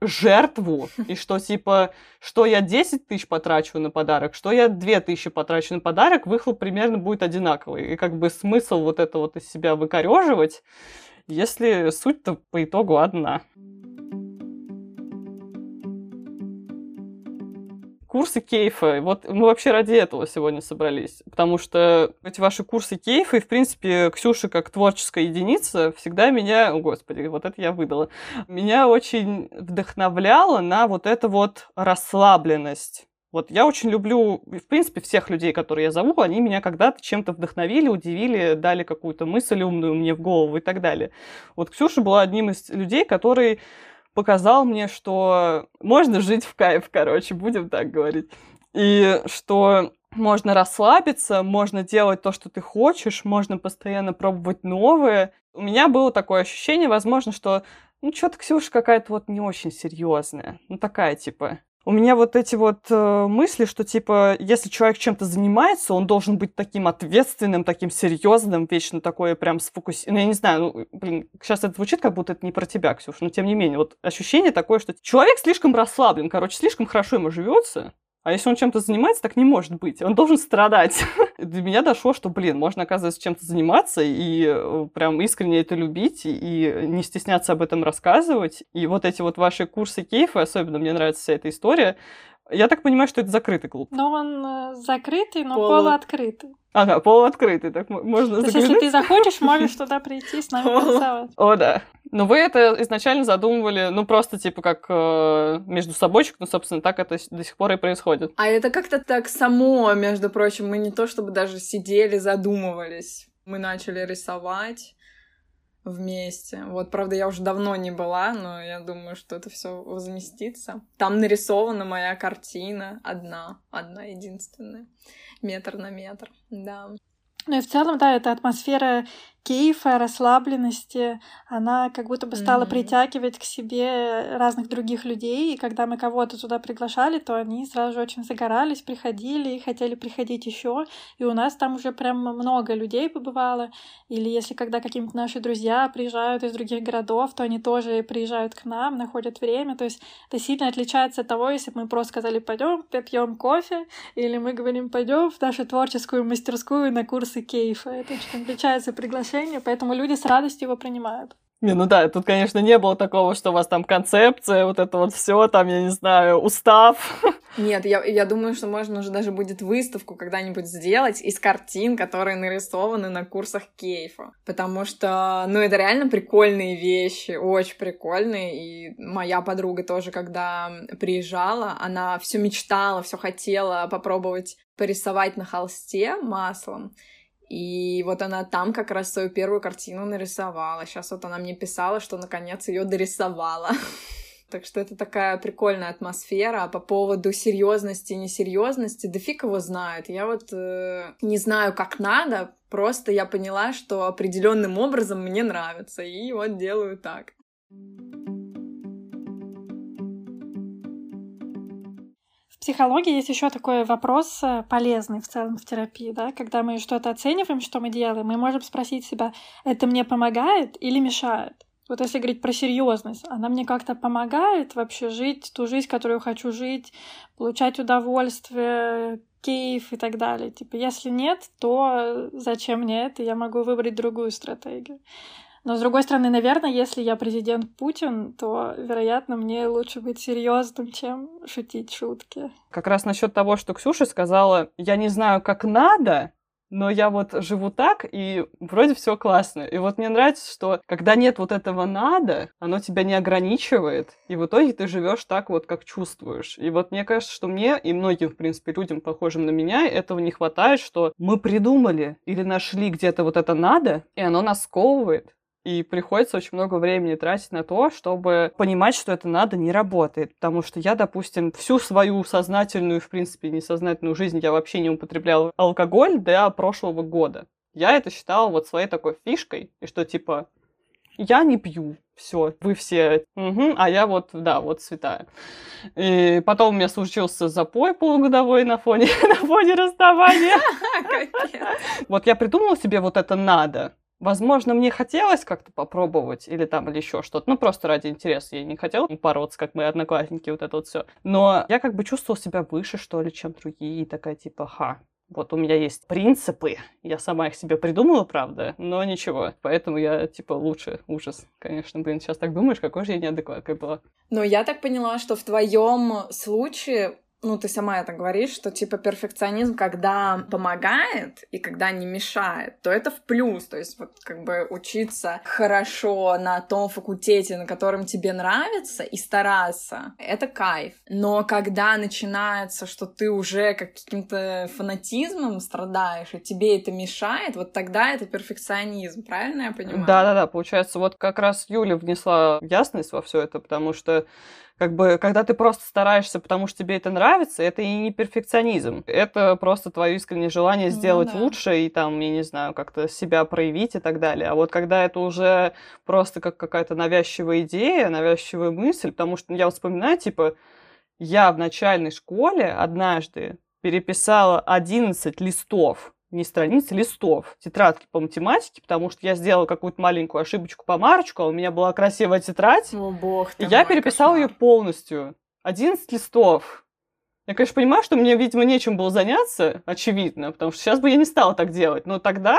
жертву, и что, типа, что я 10 тысяч потрачу на подарок, что я 2 тысячи потрачу на подарок, выхлоп примерно будет одинаковый. И как бы смысл вот это вот из себя выкореживать, если суть-то по итогу одна. Курсы кейфа. Вот мы вообще ради этого сегодня собрались. Потому что эти ваши курсы кейфа, и, в принципе, Ксюша как творческая единица всегда меня... О, господи, вот это я выдала. Меня очень вдохновляла на вот эту вот расслабленность. Вот я очень люблю, в принципе, всех людей, которые я зову, они меня когда-то чем-то вдохновили, удивили, дали какую-то мысль умную мне в голову и так далее. Вот Ксюша была одним из людей, который показал мне, что можно жить в кайф, короче, будем так говорить. И что можно расслабиться, можно делать то, что ты хочешь, можно постоянно пробовать новое. У меня было такое ощущение, возможно, что ну, что-то Ксюша какая-то вот не очень серьезная. Ну, такая, типа, у меня вот эти вот э, мысли, что типа, если человек чем-то занимается, он должен быть таким ответственным, таким серьезным, вечно такое прям сфокусированным. Ну, я не знаю, ну, блин, сейчас это звучит, как будто это не про тебя, Ксюш, но тем не менее, вот ощущение такое, что человек слишком расслаблен, короче, слишком хорошо ему живется, а если он чем-то занимается, так не может быть. Он должен страдать. Для меня дошло, что, блин, можно, оказывается, чем-то заниматься и э, прям искренне это любить и не стесняться об этом рассказывать. И вот эти вот ваши курсы кейфа, особенно мне нравится вся эта история, я так понимаю, что это закрытый клуб. Но он э, закрытый, но Полу... полуоткрытый. Ага, полуоткрытый, так можно То есть, если ты захочешь, можешь туда прийти с нами танцевать. О, да. Но вы это изначально задумывали, ну, просто типа как э, между собойчик, ну, собственно, так это до сих пор и происходит. А это как-то так само, между прочим, мы не то чтобы даже сидели, задумывались. Мы начали рисовать вместе. Вот, правда, я уже давно не была, но я думаю, что это все возместится. Там нарисована моя картина одна, одна единственная, метр на метр, да. Ну и в целом, да, это атмосфера кейфа, расслабленности, она как будто бы стала mm-hmm. притягивать к себе разных других людей, и когда мы кого-то туда приглашали, то они сразу же очень загорались, приходили и хотели приходить еще, и у нас там уже прям много людей побывало, или если когда какие-нибудь наши друзья приезжают из других городов, то они тоже приезжают к нам, находят время, то есть это сильно отличается от того, если бы мы просто сказали, пойдем, пьем кофе, или мы говорим, пойдем в нашу творческую мастерскую на курсы кейфа, это очень отличается приглашение поэтому люди с радостью его принимают. Не, ну да, тут, конечно, не было такого, что у вас там концепция, вот это вот все, там, я не знаю, устав. Нет, я, я думаю, что можно уже даже будет выставку когда-нибудь сделать из картин, которые нарисованы на курсах кейфа. Потому что, ну, это реально прикольные вещи, очень прикольные. И моя подруга тоже, когда приезжала, она все мечтала, все хотела попробовать порисовать на холсте маслом. И вот она там как раз свою первую картину нарисовала. Сейчас вот она мне писала, что наконец ее дорисовала. Так что это такая прикольная атмосфера. А по поводу серьезности и несерьезности, да фиг его знает. Я вот э, не знаю, как надо, просто я поняла, что определенным образом мне нравится. И вот делаю так. Психологии есть еще такой вопрос э, полезный в целом в терапии, да, когда мы что-то оцениваем, что мы делаем, мы можем спросить себя, это мне помогает или мешает? Вот если говорить про серьезность, она мне как-то помогает вообще жить ту жизнь, которую хочу жить, получать удовольствие, кейф и так далее. Типа, если нет, то зачем мне это? Я могу выбрать другую стратегию. Но, с другой стороны, наверное, если я президент Путин, то, вероятно, мне лучше быть серьезным, чем шутить шутки. Как раз насчет того, что Ксюша сказала, я не знаю, как надо, но я вот живу так, и вроде все классно. И вот мне нравится, что когда нет вот этого надо, оно тебя не ограничивает, и в итоге ты живешь так вот, как чувствуешь. И вот мне кажется, что мне и многим, в принципе, людям, похожим на меня, этого не хватает, что мы придумали или нашли где-то вот это надо, и оно нас сковывает. И приходится очень много времени тратить на то, чтобы понимать, что это надо не работает. Потому что я, допустим, всю свою сознательную, в принципе, несознательную жизнь я вообще не употреблял алкоголь до прошлого года. Я это считала вот своей такой фишкой, и что типа я не пью, все, вы все, угу, а я вот, да, вот святая. И потом у меня случился запой полугодовой на фоне, на фоне расставания. Вот я придумала себе вот это надо, Возможно, мне хотелось как-то попробовать или там, или еще что-то. Ну, просто ради интереса. Я не хотела бороться, как мои одноклассники, вот это вот все. Но я как бы чувствовала себя выше, что ли, чем другие. И такая типа, ха, вот у меня есть принципы, я сама их себе придумала, правда, но ничего. Поэтому я, типа, лучше. Ужас, конечно. Блин, сейчас так думаешь, какой же я неадекватная была. Но я так поняла, что в твоем случае ну, ты сама это говоришь, что, типа, перфекционизм, когда помогает и когда не мешает, то это в плюс. То есть, вот, как бы, учиться хорошо на том факультете, на котором тебе нравится, и стараться, это кайф. Но когда начинается, что ты уже каким-то фанатизмом страдаешь, и тебе это мешает, вот тогда это перфекционизм, правильно я понимаю? Да-да-да, получается, вот как раз Юля внесла ясность во все это, потому что как бы, когда ты просто стараешься, потому что тебе это нравится, это и не перфекционизм. Это просто твое искреннее желание ну сделать ну, да. лучше и там, я не знаю, как-то себя проявить и так далее. А вот когда это уже просто как какая-то навязчивая идея, навязчивая мысль, потому что я вспоминаю, типа, я в начальной школе однажды переписала 11 листов не страниц, листов, тетрадки по математике, потому что я сделала какую-то маленькую ошибочку по марочку, а у меня была красивая тетрадь. О, бог ты и я переписала ее полностью. 11 листов. Я, конечно, понимаю, что мне, видимо, нечем было заняться, очевидно, потому что сейчас бы я не стала так делать. Но тогда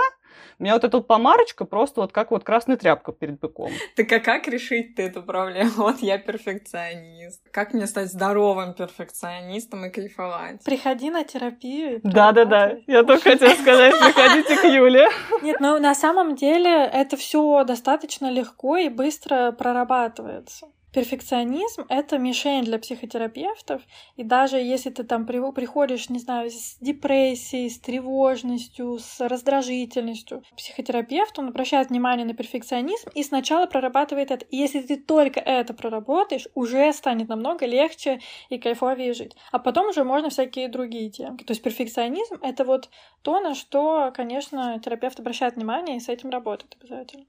У меня вот эта вот помарочка просто вот как вот красная тряпка перед быком. Так а как решить эту проблему? Вот я перфекционист. Как мне стать здоровым перфекционистом и кайфовать? Приходи на терапию. Да-да-да, я только хотела сказать, приходите к Юле. Нет, ну на самом деле это все достаточно легко и быстро прорабатывается перфекционизм — это мишень для психотерапевтов, и даже если ты там приходишь, не знаю, с депрессией, с тревожностью, с раздражительностью, психотерапевт, он обращает внимание на перфекционизм и сначала прорабатывает это. И если ты только это проработаешь, уже станет намного легче и кайфовее жить. А потом уже можно всякие другие темы. То есть перфекционизм — это вот то, на что, конечно, терапевт обращает внимание и с этим работает обязательно.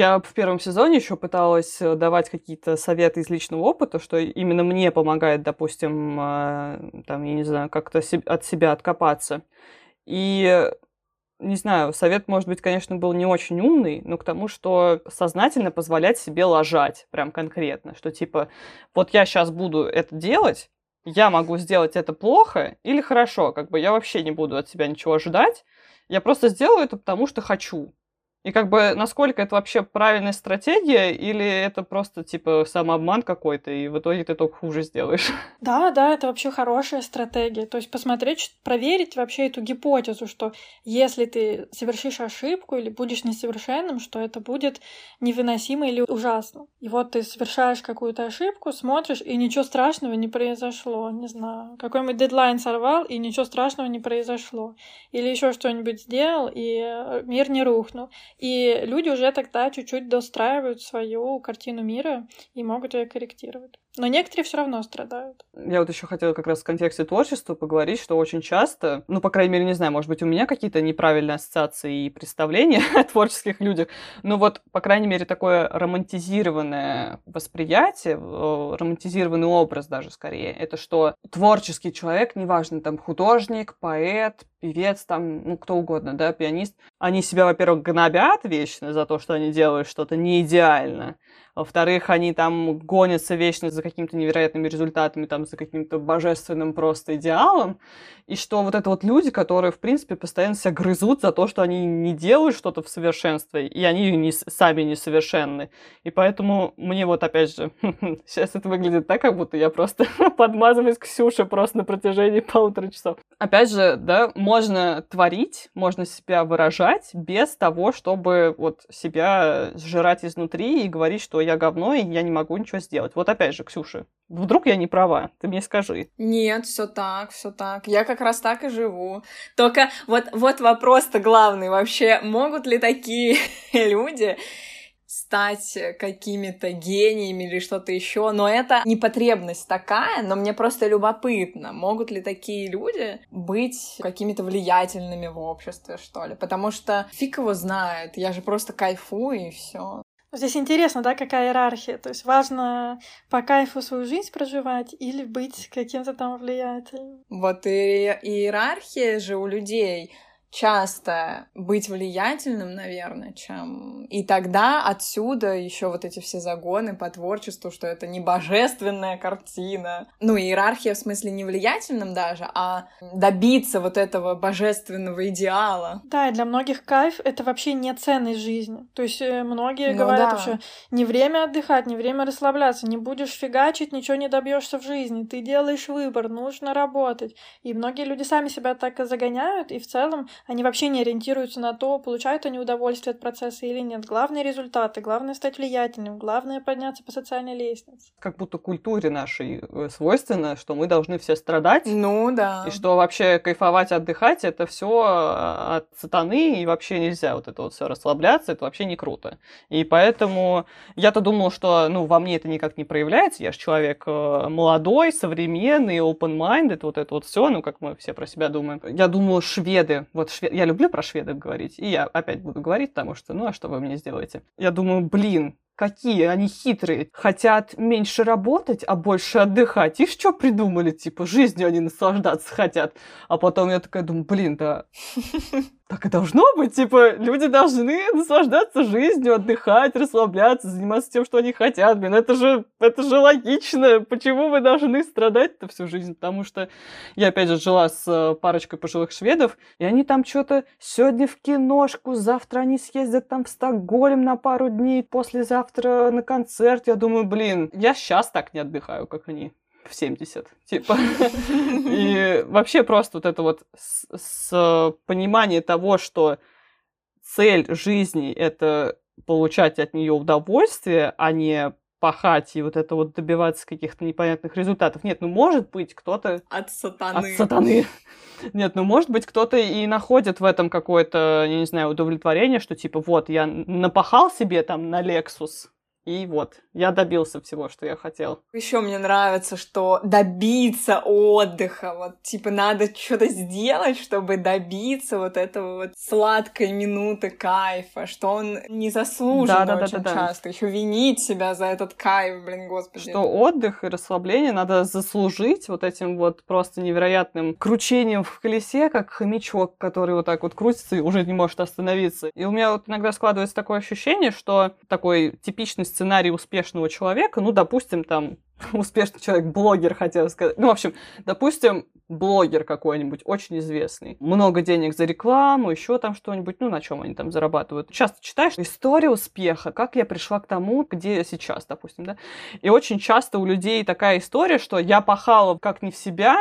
Я в первом сезоне еще пыталась э, давать какие-то советы из личного опыта, что именно мне помогает, допустим, э, там, я не знаю, как-то от себя откопаться. И не знаю, совет, может быть, конечно, был не очень умный, но к тому, что сознательно позволять себе ложать, прям конкретно, что типа, вот я сейчас буду это делать, я могу сделать это плохо или хорошо, как бы я вообще не буду от себя ничего ожидать, я просто сделаю это потому, что хочу. И как бы насколько это вообще правильная стратегия, или это просто типа самообман какой-то, и в итоге ты только хуже сделаешь? Да, да, это вообще хорошая стратегия. То есть посмотреть, проверить вообще эту гипотезу, что если ты совершишь ошибку или будешь несовершенным, что это будет невыносимо или ужасно. И вот ты совершаешь какую-то ошибку, смотришь, и ничего страшного не произошло. Не знаю, какой-нибудь дедлайн сорвал, и ничего страшного не произошло. Или еще что-нибудь сделал, и э, мир не рухнул. И люди уже тогда чуть-чуть достраивают свою картину мира и могут ее корректировать. Но некоторые все равно страдают. Я вот еще хотела как раз в контексте творчества поговорить, что очень часто, ну, по крайней мере, не знаю, может быть, у меня какие-то неправильные ассоциации и представления о творческих людях, но вот, по крайней мере, такое романтизированное восприятие, романтизированный образ даже скорее, это что творческий человек, неважно, там, художник, поэт, певец, там, ну, кто угодно, да, пианист, они себя, во-первых, гнобят вечно за то, что они делают что-то не идеально, во-вторых, они там гонятся вечно за какими-то невероятными результатами, там, за каким-то божественным просто идеалом, и что вот это вот люди, которые, в принципе, постоянно себя грызут за то, что они не делают что-то в совершенстве, и они не, сами несовершенны. И поэтому мне вот, опять же, сейчас это выглядит так, как будто я просто подмазываюсь Ксюше просто на протяжении полутора часов. Опять же, да, можно творить, можно себя выражать без того, чтобы вот себя сжирать изнутри и говорить, что я говно, и я не могу ничего сделать. Вот опять же, Ксюша, вдруг я не права? Ты мне скажи. Нет, все так, все так. Я как раз так и живу. Только вот, вот вопрос-то главный вообще. Могут ли такие люди стать какими-то гениями или что-то еще, но это не потребность такая, но мне просто любопытно, могут ли такие люди быть какими-то влиятельными в обществе, что ли, потому что фиг его знает, я же просто кайфую и все. Здесь интересно, да, какая иерархия. То есть важно по кайфу свою жизнь проживать или быть каким-то там влиятельным. Вот и иерархия же у людей часто быть влиятельным, наверное, чем... И тогда отсюда еще вот эти все загоны по творчеству, что это не божественная картина. Ну, иерархия в смысле не влиятельным даже, а добиться вот этого божественного идеала. Да, и для многих кайф — это вообще не ценность жизни. То есть э, многие ну, говорят да. что не время отдыхать, не время расслабляться, не будешь фигачить, ничего не добьешься в жизни, ты делаешь выбор, нужно работать. И многие люди сами себя так и загоняют, и в целом они вообще не ориентируются на то, получают они удовольствие от процесса или нет. Главные результаты, главное стать влиятельным, главное подняться по социальной лестнице. Как будто культуре нашей э, свойственно, что мы должны все страдать. Ну да. И что вообще кайфовать, отдыхать, это все э, от сатаны, и вообще нельзя вот это вот все расслабляться, это вообще не круто. И поэтому я-то думала, что ну, во мне это никак не проявляется. Я же человек э, молодой, современный, open-minded, вот это вот все, ну, как мы все про себя думаем. Я думала, шведы, вот швед... я люблю про шведов говорить, и я опять буду говорить, потому что, ну, а что вы мне сделаете? Я думаю, блин, какие они хитрые. Хотят меньше работать, а больше отдыхать. И что придумали? Типа, жизнью они наслаждаться хотят. А потом я такая думаю, блин, да так и должно быть. Типа, люди должны наслаждаться жизнью, отдыхать, расслабляться, заниматься тем, что они хотят. Блин, это же, это же логично. Почему вы должны страдать-то всю жизнь? Потому что я, опять же, жила с э, парочкой пожилых шведов, и они там что-то сегодня в киношку, завтра они съездят там в Стокгольм на пару дней, послезавтра на концерт. Я думаю, блин, я сейчас так не отдыхаю, как они в 70, типа. И вообще просто вот это вот с, с понимание того, что цель жизни — это получать от нее удовольствие, а не пахать и вот это вот добиваться каких-то непонятных результатов. Нет, ну может быть кто-то... От сатаны. От сатаны. Нет, ну может быть кто-то и находит в этом какое-то, я не знаю, удовлетворение, что типа вот я напахал себе там на Lexus, и вот, я добился всего, что я хотел. Еще мне нравится, что добиться отдыха, вот, типа, надо что-то сделать, чтобы добиться вот этого вот сладкой минуты кайфа, что он не заслужен да, да, очень да, да, часто. Да. Еще винить себя за этот кайф, блин, господи. Что отдых и расслабление надо заслужить вот этим вот просто невероятным кручением в колесе, как хомячок, который вот так вот крутится и уже не может остановиться. И у меня вот иногда складывается такое ощущение, что такой типичный сценарий успешного человека, ну, допустим, там, успешный человек, блогер, хотел сказать. Ну, в общем, допустим, блогер какой-нибудь, очень известный. Много денег за рекламу, еще там что-нибудь, ну, на чем они там зарабатывают. Часто читаешь историю успеха, как я пришла к тому, где я сейчас, допустим, да. И очень часто у людей такая история, что я пахала как не в себя,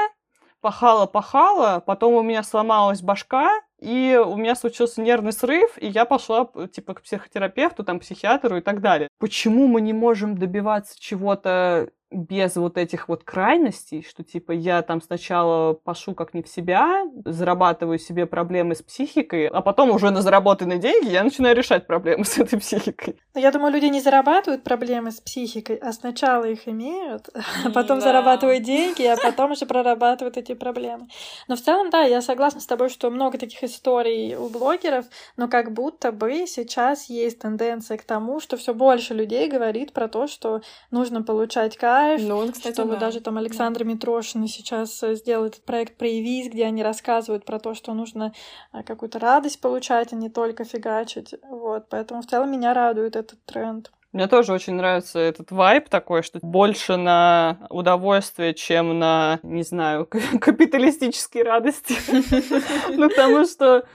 пахала-пахала, потом у меня сломалась башка, и у меня случился нервный срыв, и я пошла, типа, к психотерапевту, там, психиатру и так далее. Почему мы не можем добиваться чего-то без вот этих вот крайностей, что типа я там сначала пошу как не в себя, зарабатываю себе проблемы с психикой, а потом уже на заработанные деньги я начинаю решать проблемы с этой психикой. Но я думаю, люди не зарабатывают проблемы с психикой, а сначала их имеют, а потом да. зарабатывают деньги, а потом уже прорабатывают эти проблемы. Но в целом, да, я согласна с тобой, что много таких историй у блогеров, но как будто бы сейчас есть тенденция к тому, что все больше людей говорит про то, что нужно получать кайф, лайф. Ну, он, кстати, что да. даже там Александра да. Митрошина сейчас э, сделает этот проект «Проявись», где они рассказывают про то, что нужно э, какую-то радость получать, а не только фигачить. Вот, поэтому в целом меня радует этот тренд. Мне тоже очень нравится этот вайб такой, что больше на удовольствие, чем на, не знаю, капиталистические радости. Ну, потому что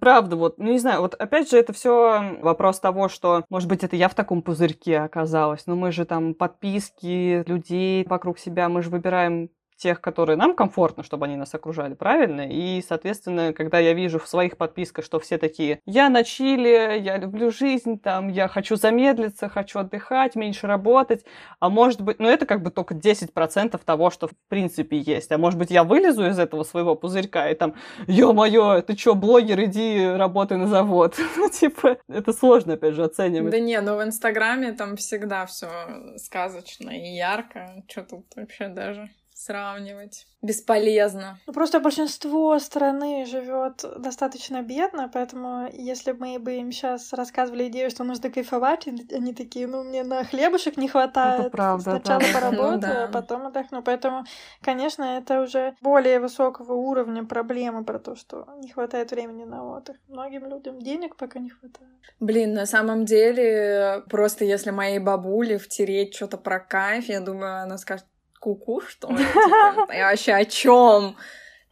правда, вот, ну не знаю, вот опять же это все вопрос того, что, может быть, это я в таком пузырьке оказалась, но мы же там подписки людей вокруг себя, мы же выбираем тех, которые нам комфортно, чтобы они нас окружали, правильно? И, соответственно, когда я вижу в своих подписках, что все такие, я на чили, я люблю жизнь, там, я хочу замедлиться, хочу отдыхать, меньше работать, а может быть, ну это как бы только 10% того, что в принципе есть, а может быть я вылезу из этого своего пузырька и там, ё-моё, ты чё, блогер, иди работай на завод. ну, типа, это сложно, опять же, оценивать. Да не, но в Инстаграме там всегда все сказочно и ярко, что тут вообще даже сравнивать. Бесполезно. Ну, просто большинство страны живет достаточно бедно, поэтому если мы бы им сейчас рассказывали идею, что нужно кайфовать, они такие, ну, мне на хлебушек не хватает. Это правда, Сначала да. поработаю, ну, да. а потом отдохну. Поэтому, конечно, это уже более высокого уровня проблемы про то, что не хватает времени на отдых. Многим людям денег пока не хватает. Блин, на самом деле, просто если моей бабуле втереть что-то про кайф, я думаю, она скажет, куку, что ли? Типа, я вообще о чем?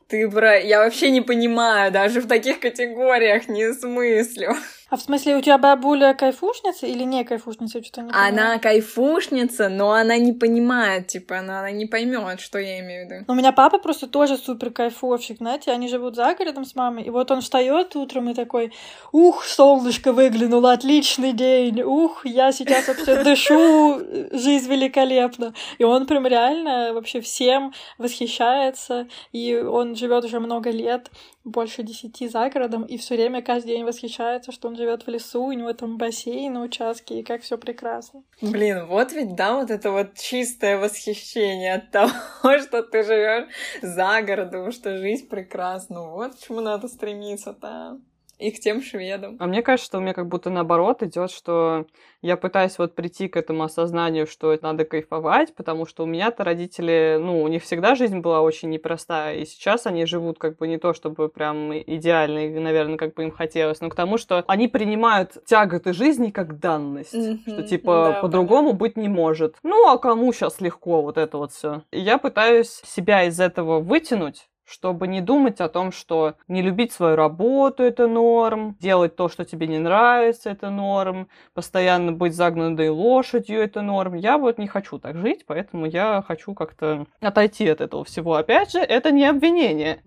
Ты, бра... Я вообще не понимаю, даже в таких категориях не смыслю. А в смысле, у тебя бабуля кайфушница или не кайфушница? Что-то не она кайфушница, но она не понимает, типа, она, она не поймет, что я имею в виду. У меня папа просто тоже супер кайфовщик, знаете, они живут за городом с мамой, и вот он встает утром и такой, ух, солнышко выглянуло, отличный день, ух, я сейчас вообще дышу, жизнь великолепна. И он прям реально вообще всем восхищается, и он живет уже много лет, больше десяти за городом, и все время каждый день восхищается, что он живет в лесу, у него там бассейн на участке, и как все прекрасно. Блин, вот ведь, да, вот это вот чистое восхищение от того, что ты живешь за городом, что жизнь прекрасна. Вот к чему надо стремиться-то. И к тем шведам. А мне кажется, что у меня как будто наоборот идет, что я пытаюсь вот прийти к этому осознанию, что надо кайфовать, потому что у меня-то родители, ну, у них всегда жизнь была очень непростая, и сейчас они живут как бы не то, чтобы прям идеально, и, наверное, как бы им хотелось, но к тому, что они принимают тяготы жизни как данность, mm-hmm. что типа да, по-другому быть не может. Ну, а кому сейчас легко вот это вот все? я пытаюсь себя из этого вытянуть, чтобы не думать о том, что не любить свою работу — это норм, делать то, что тебе не нравится — это норм, постоянно быть загнанной лошадью — это норм. Я вот не хочу так жить, поэтому я хочу как-то отойти от этого всего. Опять же, это не обвинение.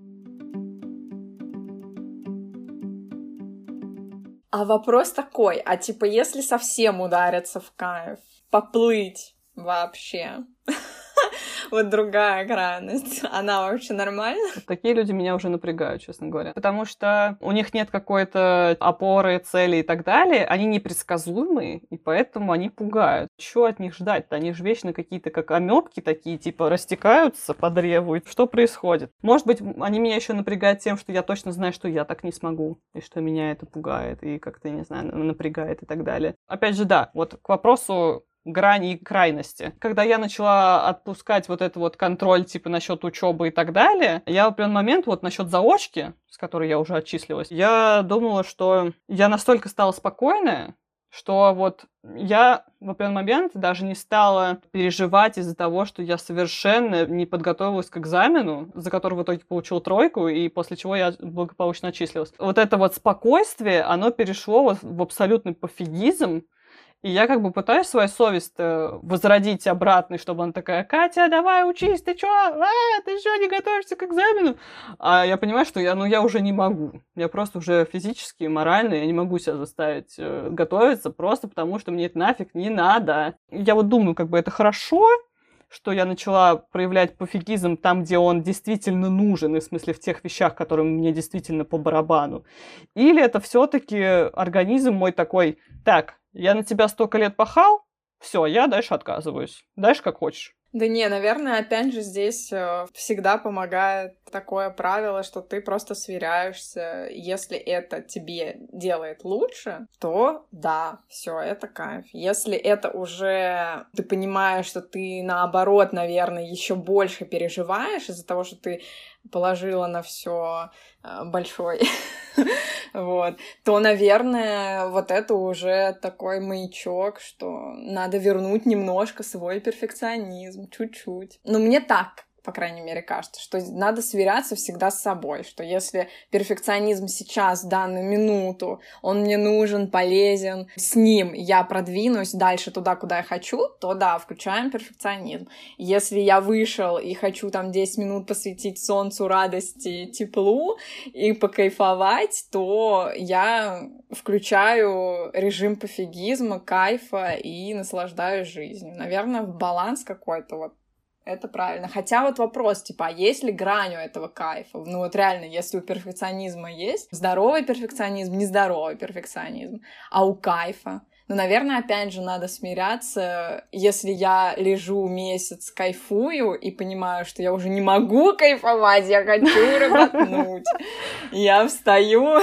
А вопрос такой, а типа если совсем удариться в кайф, поплыть вообще, вот другая крайность. Она вообще нормальна? Такие люди меня уже напрягают, честно говоря. Потому что у них нет какой-то опоры, цели и так далее. Они непредсказуемые, и поэтому они пугают. Что от них ждать-то? Они же вечно какие-то как амебки такие, типа, растекаются по древу. Что происходит? Может быть, они меня еще напрягают тем, что я точно знаю, что я так не смогу, и что меня это пугает, и как-то, не знаю, напрягает и так далее. Опять же, да, вот к вопросу грани и крайности. Когда я начала отпускать вот этот вот контроль типа насчет учебы и так далее, я в определенный момент вот насчет заочки, с которой я уже отчислилась, я думала, что я настолько стала спокойная, что вот я в определенный момент даже не стала переживать из-за того, что я совершенно не подготовилась к экзамену, за который в итоге получил тройку, и после чего я благополучно отчислилась. Вот это вот спокойствие, оно перешло в абсолютный пофигизм, и я как бы пытаюсь свою совесть э, возродить обратно, чтобы она такая, Катя, давай учись, ты чё? А, ты что, не готовишься к экзамену? А я понимаю, что я, ну, я уже не могу. Я просто уже физически, морально, я не могу себя заставить э, готовиться, просто потому что мне это нафиг не надо. Я вот думаю, как бы это хорошо, что я начала проявлять пофигизм там, где он действительно нужен, и в смысле в тех вещах, которые мне действительно по барабану. Или это все-таки организм мой такой, так, я на тебя столько лет пахал, все, я дальше отказываюсь. Дальше как хочешь. Да не, наверное, опять же здесь э, всегда помогает такое правило, что ты просто сверяешься. Если это тебе делает лучше, то да, все, это кайф. Если это уже ты понимаешь, что ты наоборот, наверное, еще больше переживаешь из-за того, что ты положила на все э, большой, вот, то, наверное, вот это уже такой маячок, что надо вернуть немножко свой перфекционизм, чуть-чуть. Но мне так по крайней мере, кажется, что надо сверяться всегда с собой, что если перфекционизм сейчас, данную минуту, он мне нужен, полезен, с ним я продвинусь дальше туда, куда я хочу, то да, включаем перфекционизм. Если я вышел и хочу там 10 минут посвятить солнцу, радости, теплу и покайфовать, то я включаю режим пофигизма, кайфа и наслаждаюсь жизнью. Наверное, в баланс какой-то вот это правильно. Хотя вот вопрос, типа, а есть ли грань у этого кайфа? Ну вот реально, если у перфекционизма есть здоровый перфекционизм, нездоровый перфекционизм, а у кайфа? Ну, наверное, опять же, надо смиряться, если я лежу месяц, кайфую и понимаю, что я уже не могу кайфовать, я хочу работнуть. Я встаю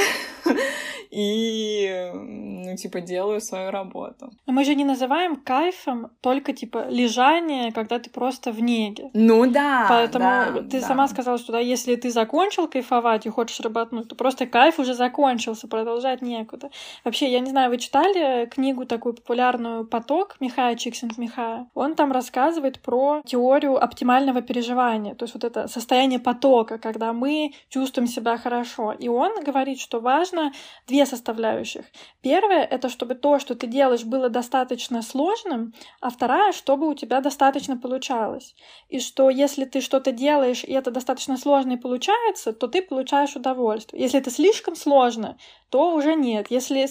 и, ну, типа, делаю свою работу. Но мы же не называем кайфом только, типа, лежание, когда ты просто в неге. Ну да, Поэтому да, ты да. сама сказала, что да, если ты закончил кайфовать и хочешь работнуть, то просто кайф уже закончился, продолжать некуда. Вообще, я не знаю, вы читали книгу такую популярную «Поток» Михая Чиксент-Михая? Он там рассказывает про теорию оптимального переживания, то есть вот это состояние потока, когда мы чувствуем себя хорошо. И он говорит, что важно две две составляющих. Первое — это чтобы то, что ты делаешь, было достаточно сложным, а вторая — чтобы у тебя достаточно получалось. И что если ты что-то делаешь, и это достаточно сложно и получается, то ты получаешь удовольствие. Если это слишком сложно, то уже нет. Если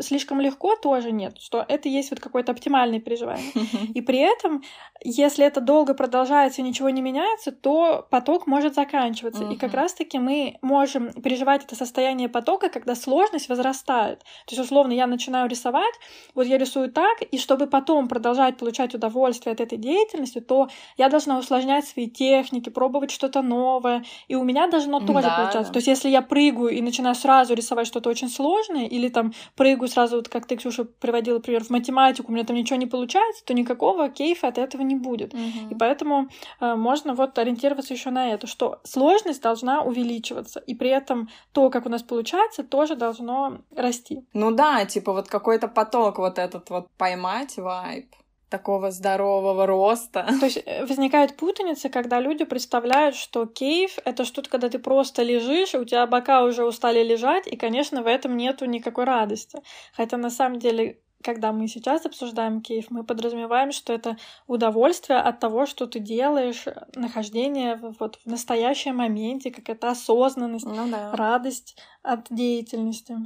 слишком легко, тоже нет. Что это есть вот какое-то оптимальное переживание. И при этом, если это долго продолжается и ничего не меняется, то поток может заканчиваться. И как раз-таки мы можем переживать это состояние потока, когда сложность возрастает. То есть, условно, я начинаю рисовать, вот я рисую так, и чтобы потом продолжать получать удовольствие от этой деятельности, то я должна усложнять свои техники, пробовать что-то новое, и у меня должно тоже да, получаться. Да. То есть, если я прыгаю и начинаю сразу рисовать что-то очень сложное, или там прыгаю сразу, вот как ты, Ксюша, приводила пример, в математику, у меня там ничего не получается, то никакого кейфа от этого не будет. Угу. И поэтому э, можно вот ориентироваться еще на это, что сложность должна увеличиваться, и при этом то, как у нас получается, тоже должно расти. Ну да, типа вот какой-то поток вот этот вот поймать вайп такого здорового роста. То есть э, возникает путаница, когда люди представляют, что кейф — это что-то, когда ты просто лежишь, у тебя бока уже устали лежать, и, конечно, в этом нету никакой радости. Хотя на самом деле когда мы сейчас обсуждаем кейф, мы подразумеваем, что это удовольствие от того, что ты делаешь, нахождение вот в настоящем моменте, какая-то осознанность, ну, да. радость от деятельности.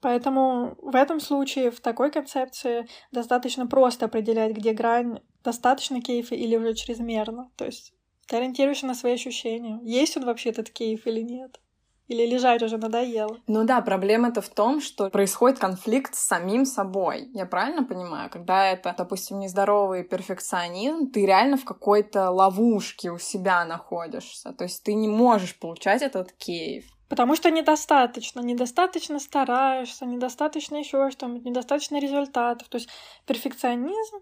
Поэтому в этом случае, в такой концепции, достаточно просто определять, где грань достаточно кейфа или уже чрезмерно. То есть ты ориентируешься на свои ощущения. Есть он вообще этот кейф или нет? Или лежать уже надоело. Ну да, проблема-то в том, что происходит конфликт с самим собой. Я правильно понимаю? Когда это, допустим, нездоровый перфекционизм, ты реально в какой-то ловушке у себя находишься. То есть ты не можешь получать этот кейф. Потому что недостаточно, недостаточно стараешься, недостаточно еще что-нибудь, недостаточно результатов. То есть перфекционизм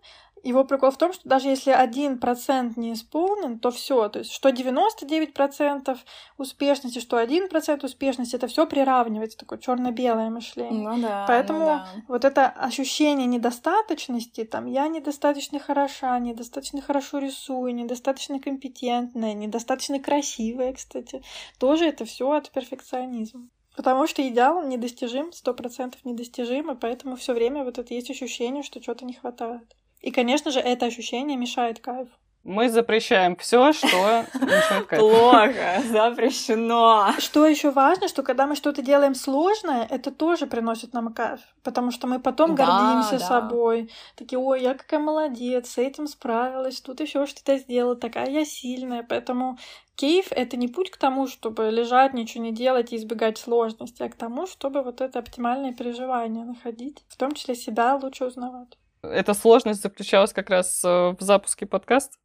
его прикол в том, что даже если один процент не исполнен, то все, то есть что 99% успешности, что 1% успешности, это все приравнивается, такое черно-белое мышление. Ну да. Поэтому ну да. вот это ощущение недостаточности, там, я недостаточно хороша, недостаточно хорошо рисую, недостаточно компетентная, недостаточно красивая, кстати, тоже это все от перфекционизма. Потому что идеал недостижим, сто процентов недостижим, и поэтому все время вот это есть ощущение, что чего-то не хватает. И, конечно же, это ощущение мешает кайфу. Мы запрещаем все, что мешает кайфу. Плохо, запрещено. Что еще важно, что когда мы что-то делаем сложное, это тоже приносит нам кайф, потому что мы потом да, гордимся да. собой, такие, ой, я какая молодец, с этим справилась, тут еще что-то сделала, такая я сильная, поэтому Кейф — это не путь к тому, чтобы лежать, ничего не делать и избегать сложностей, а к тому, чтобы вот это оптимальное переживание находить, в том числе себя лучше узнавать. Эта сложность заключалась как раз э, в запуске подкаста.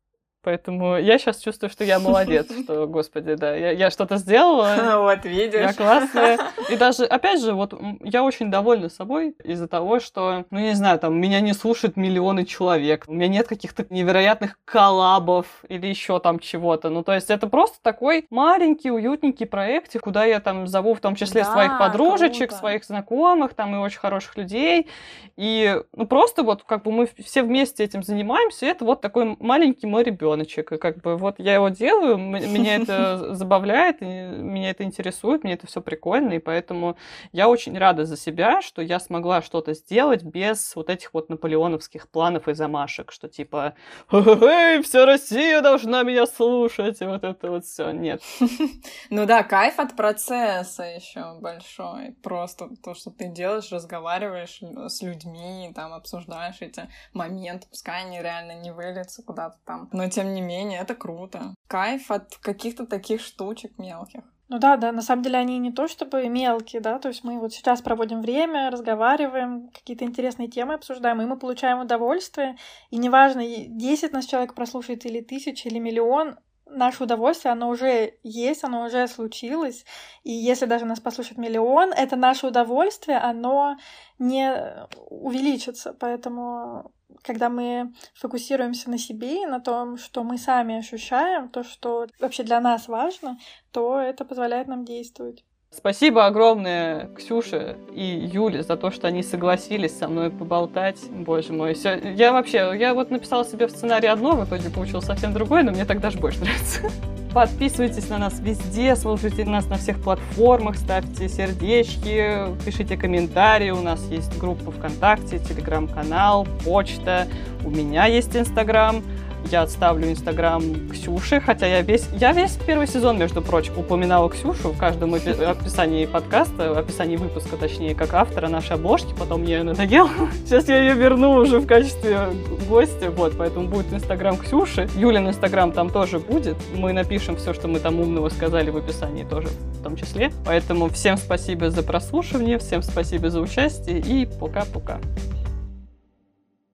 Поэтому я сейчас чувствую, что я молодец, что, господи, да, я, я что-то сделала. Вот, видишь. Я классная. И даже, опять же, вот я очень довольна собой из-за того, что, ну, не знаю, там, меня не слушают миллионы человек, у меня нет каких-то невероятных коллабов или еще там чего-то. Ну, то есть это просто такой маленький, уютненький проектик, куда я там зову в том числе да, своих подружечек, круто. своих знакомых, там, и очень хороших людей. И, ну, просто вот как бы мы все вместе этим занимаемся, и это вот такой маленький мой ребенок ребеночек. И как бы вот я его делаю, меня это забавляет, меня это интересует, мне это все прикольно, и поэтому я очень рада за себя, что я смогла что-то сделать без вот этих вот наполеоновских планов и замашек, что типа, эй, вся Россия должна меня слушать, и вот это вот все. Нет. Ну да, кайф от процесса еще большой. Просто то, что ты делаешь, разговариваешь с людьми, там обсуждаешь эти моменты, пускай они реально не выльются куда-то там, но тем тем не менее, это круто. Кайф от каких-то таких штучек мелких. Ну да, да, на самом деле они не то чтобы мелкие, да, то есть мы вот сейчас проводим время, разговариваем, какие-то интересные темы обсуждаем, и мы получаем удовольствие, и неважно, 10 нас человек прослушает или тысяча, или миллион, наше удовольствие, оно уже есть, оно уже случилось. И если даже нас послушает миллион, это наше удовольствие, оно не увеличится. Поэтому когда мы фокусируемся на себе и на том, что мы сами ощущаем, то, что вообще для нас важно, то это позволяет нам действовать. Спасибо огромное Ксюше и Юле за то, что они согласились со мной поболтать. Боже мой, все. Я вообще, я вот написала себе в сценарии одно, в итоге получилось совсем другое, но мне так даже больше нравится. Подписывайтесь на нас везде, слушайте нас на всех платформах, ставьте сердечки, пишите комментарии. У нас есть группа ВКонтакте, телеграм-канал, почта. У меня есть Инстаграм. Я отставлю инстаграм Ксюши, хотя я весь, я весь первый сезон, между прочим, упоминала Ксюшу в каждом описании подкаста, описании выпуска, точнее, как автора нашей обложки, потом мне надоело. Сейчас я ее верну уже в качестве гостя, вот, поэтому будет инстаграм Ксюши. Юлин инстаграм там тоже будет. Мы напишем все, что мы там умного сказали в описании тоже в том числе. Поэтому всем спасибо за прослушивание, всем спасибо за участие и пока-пока.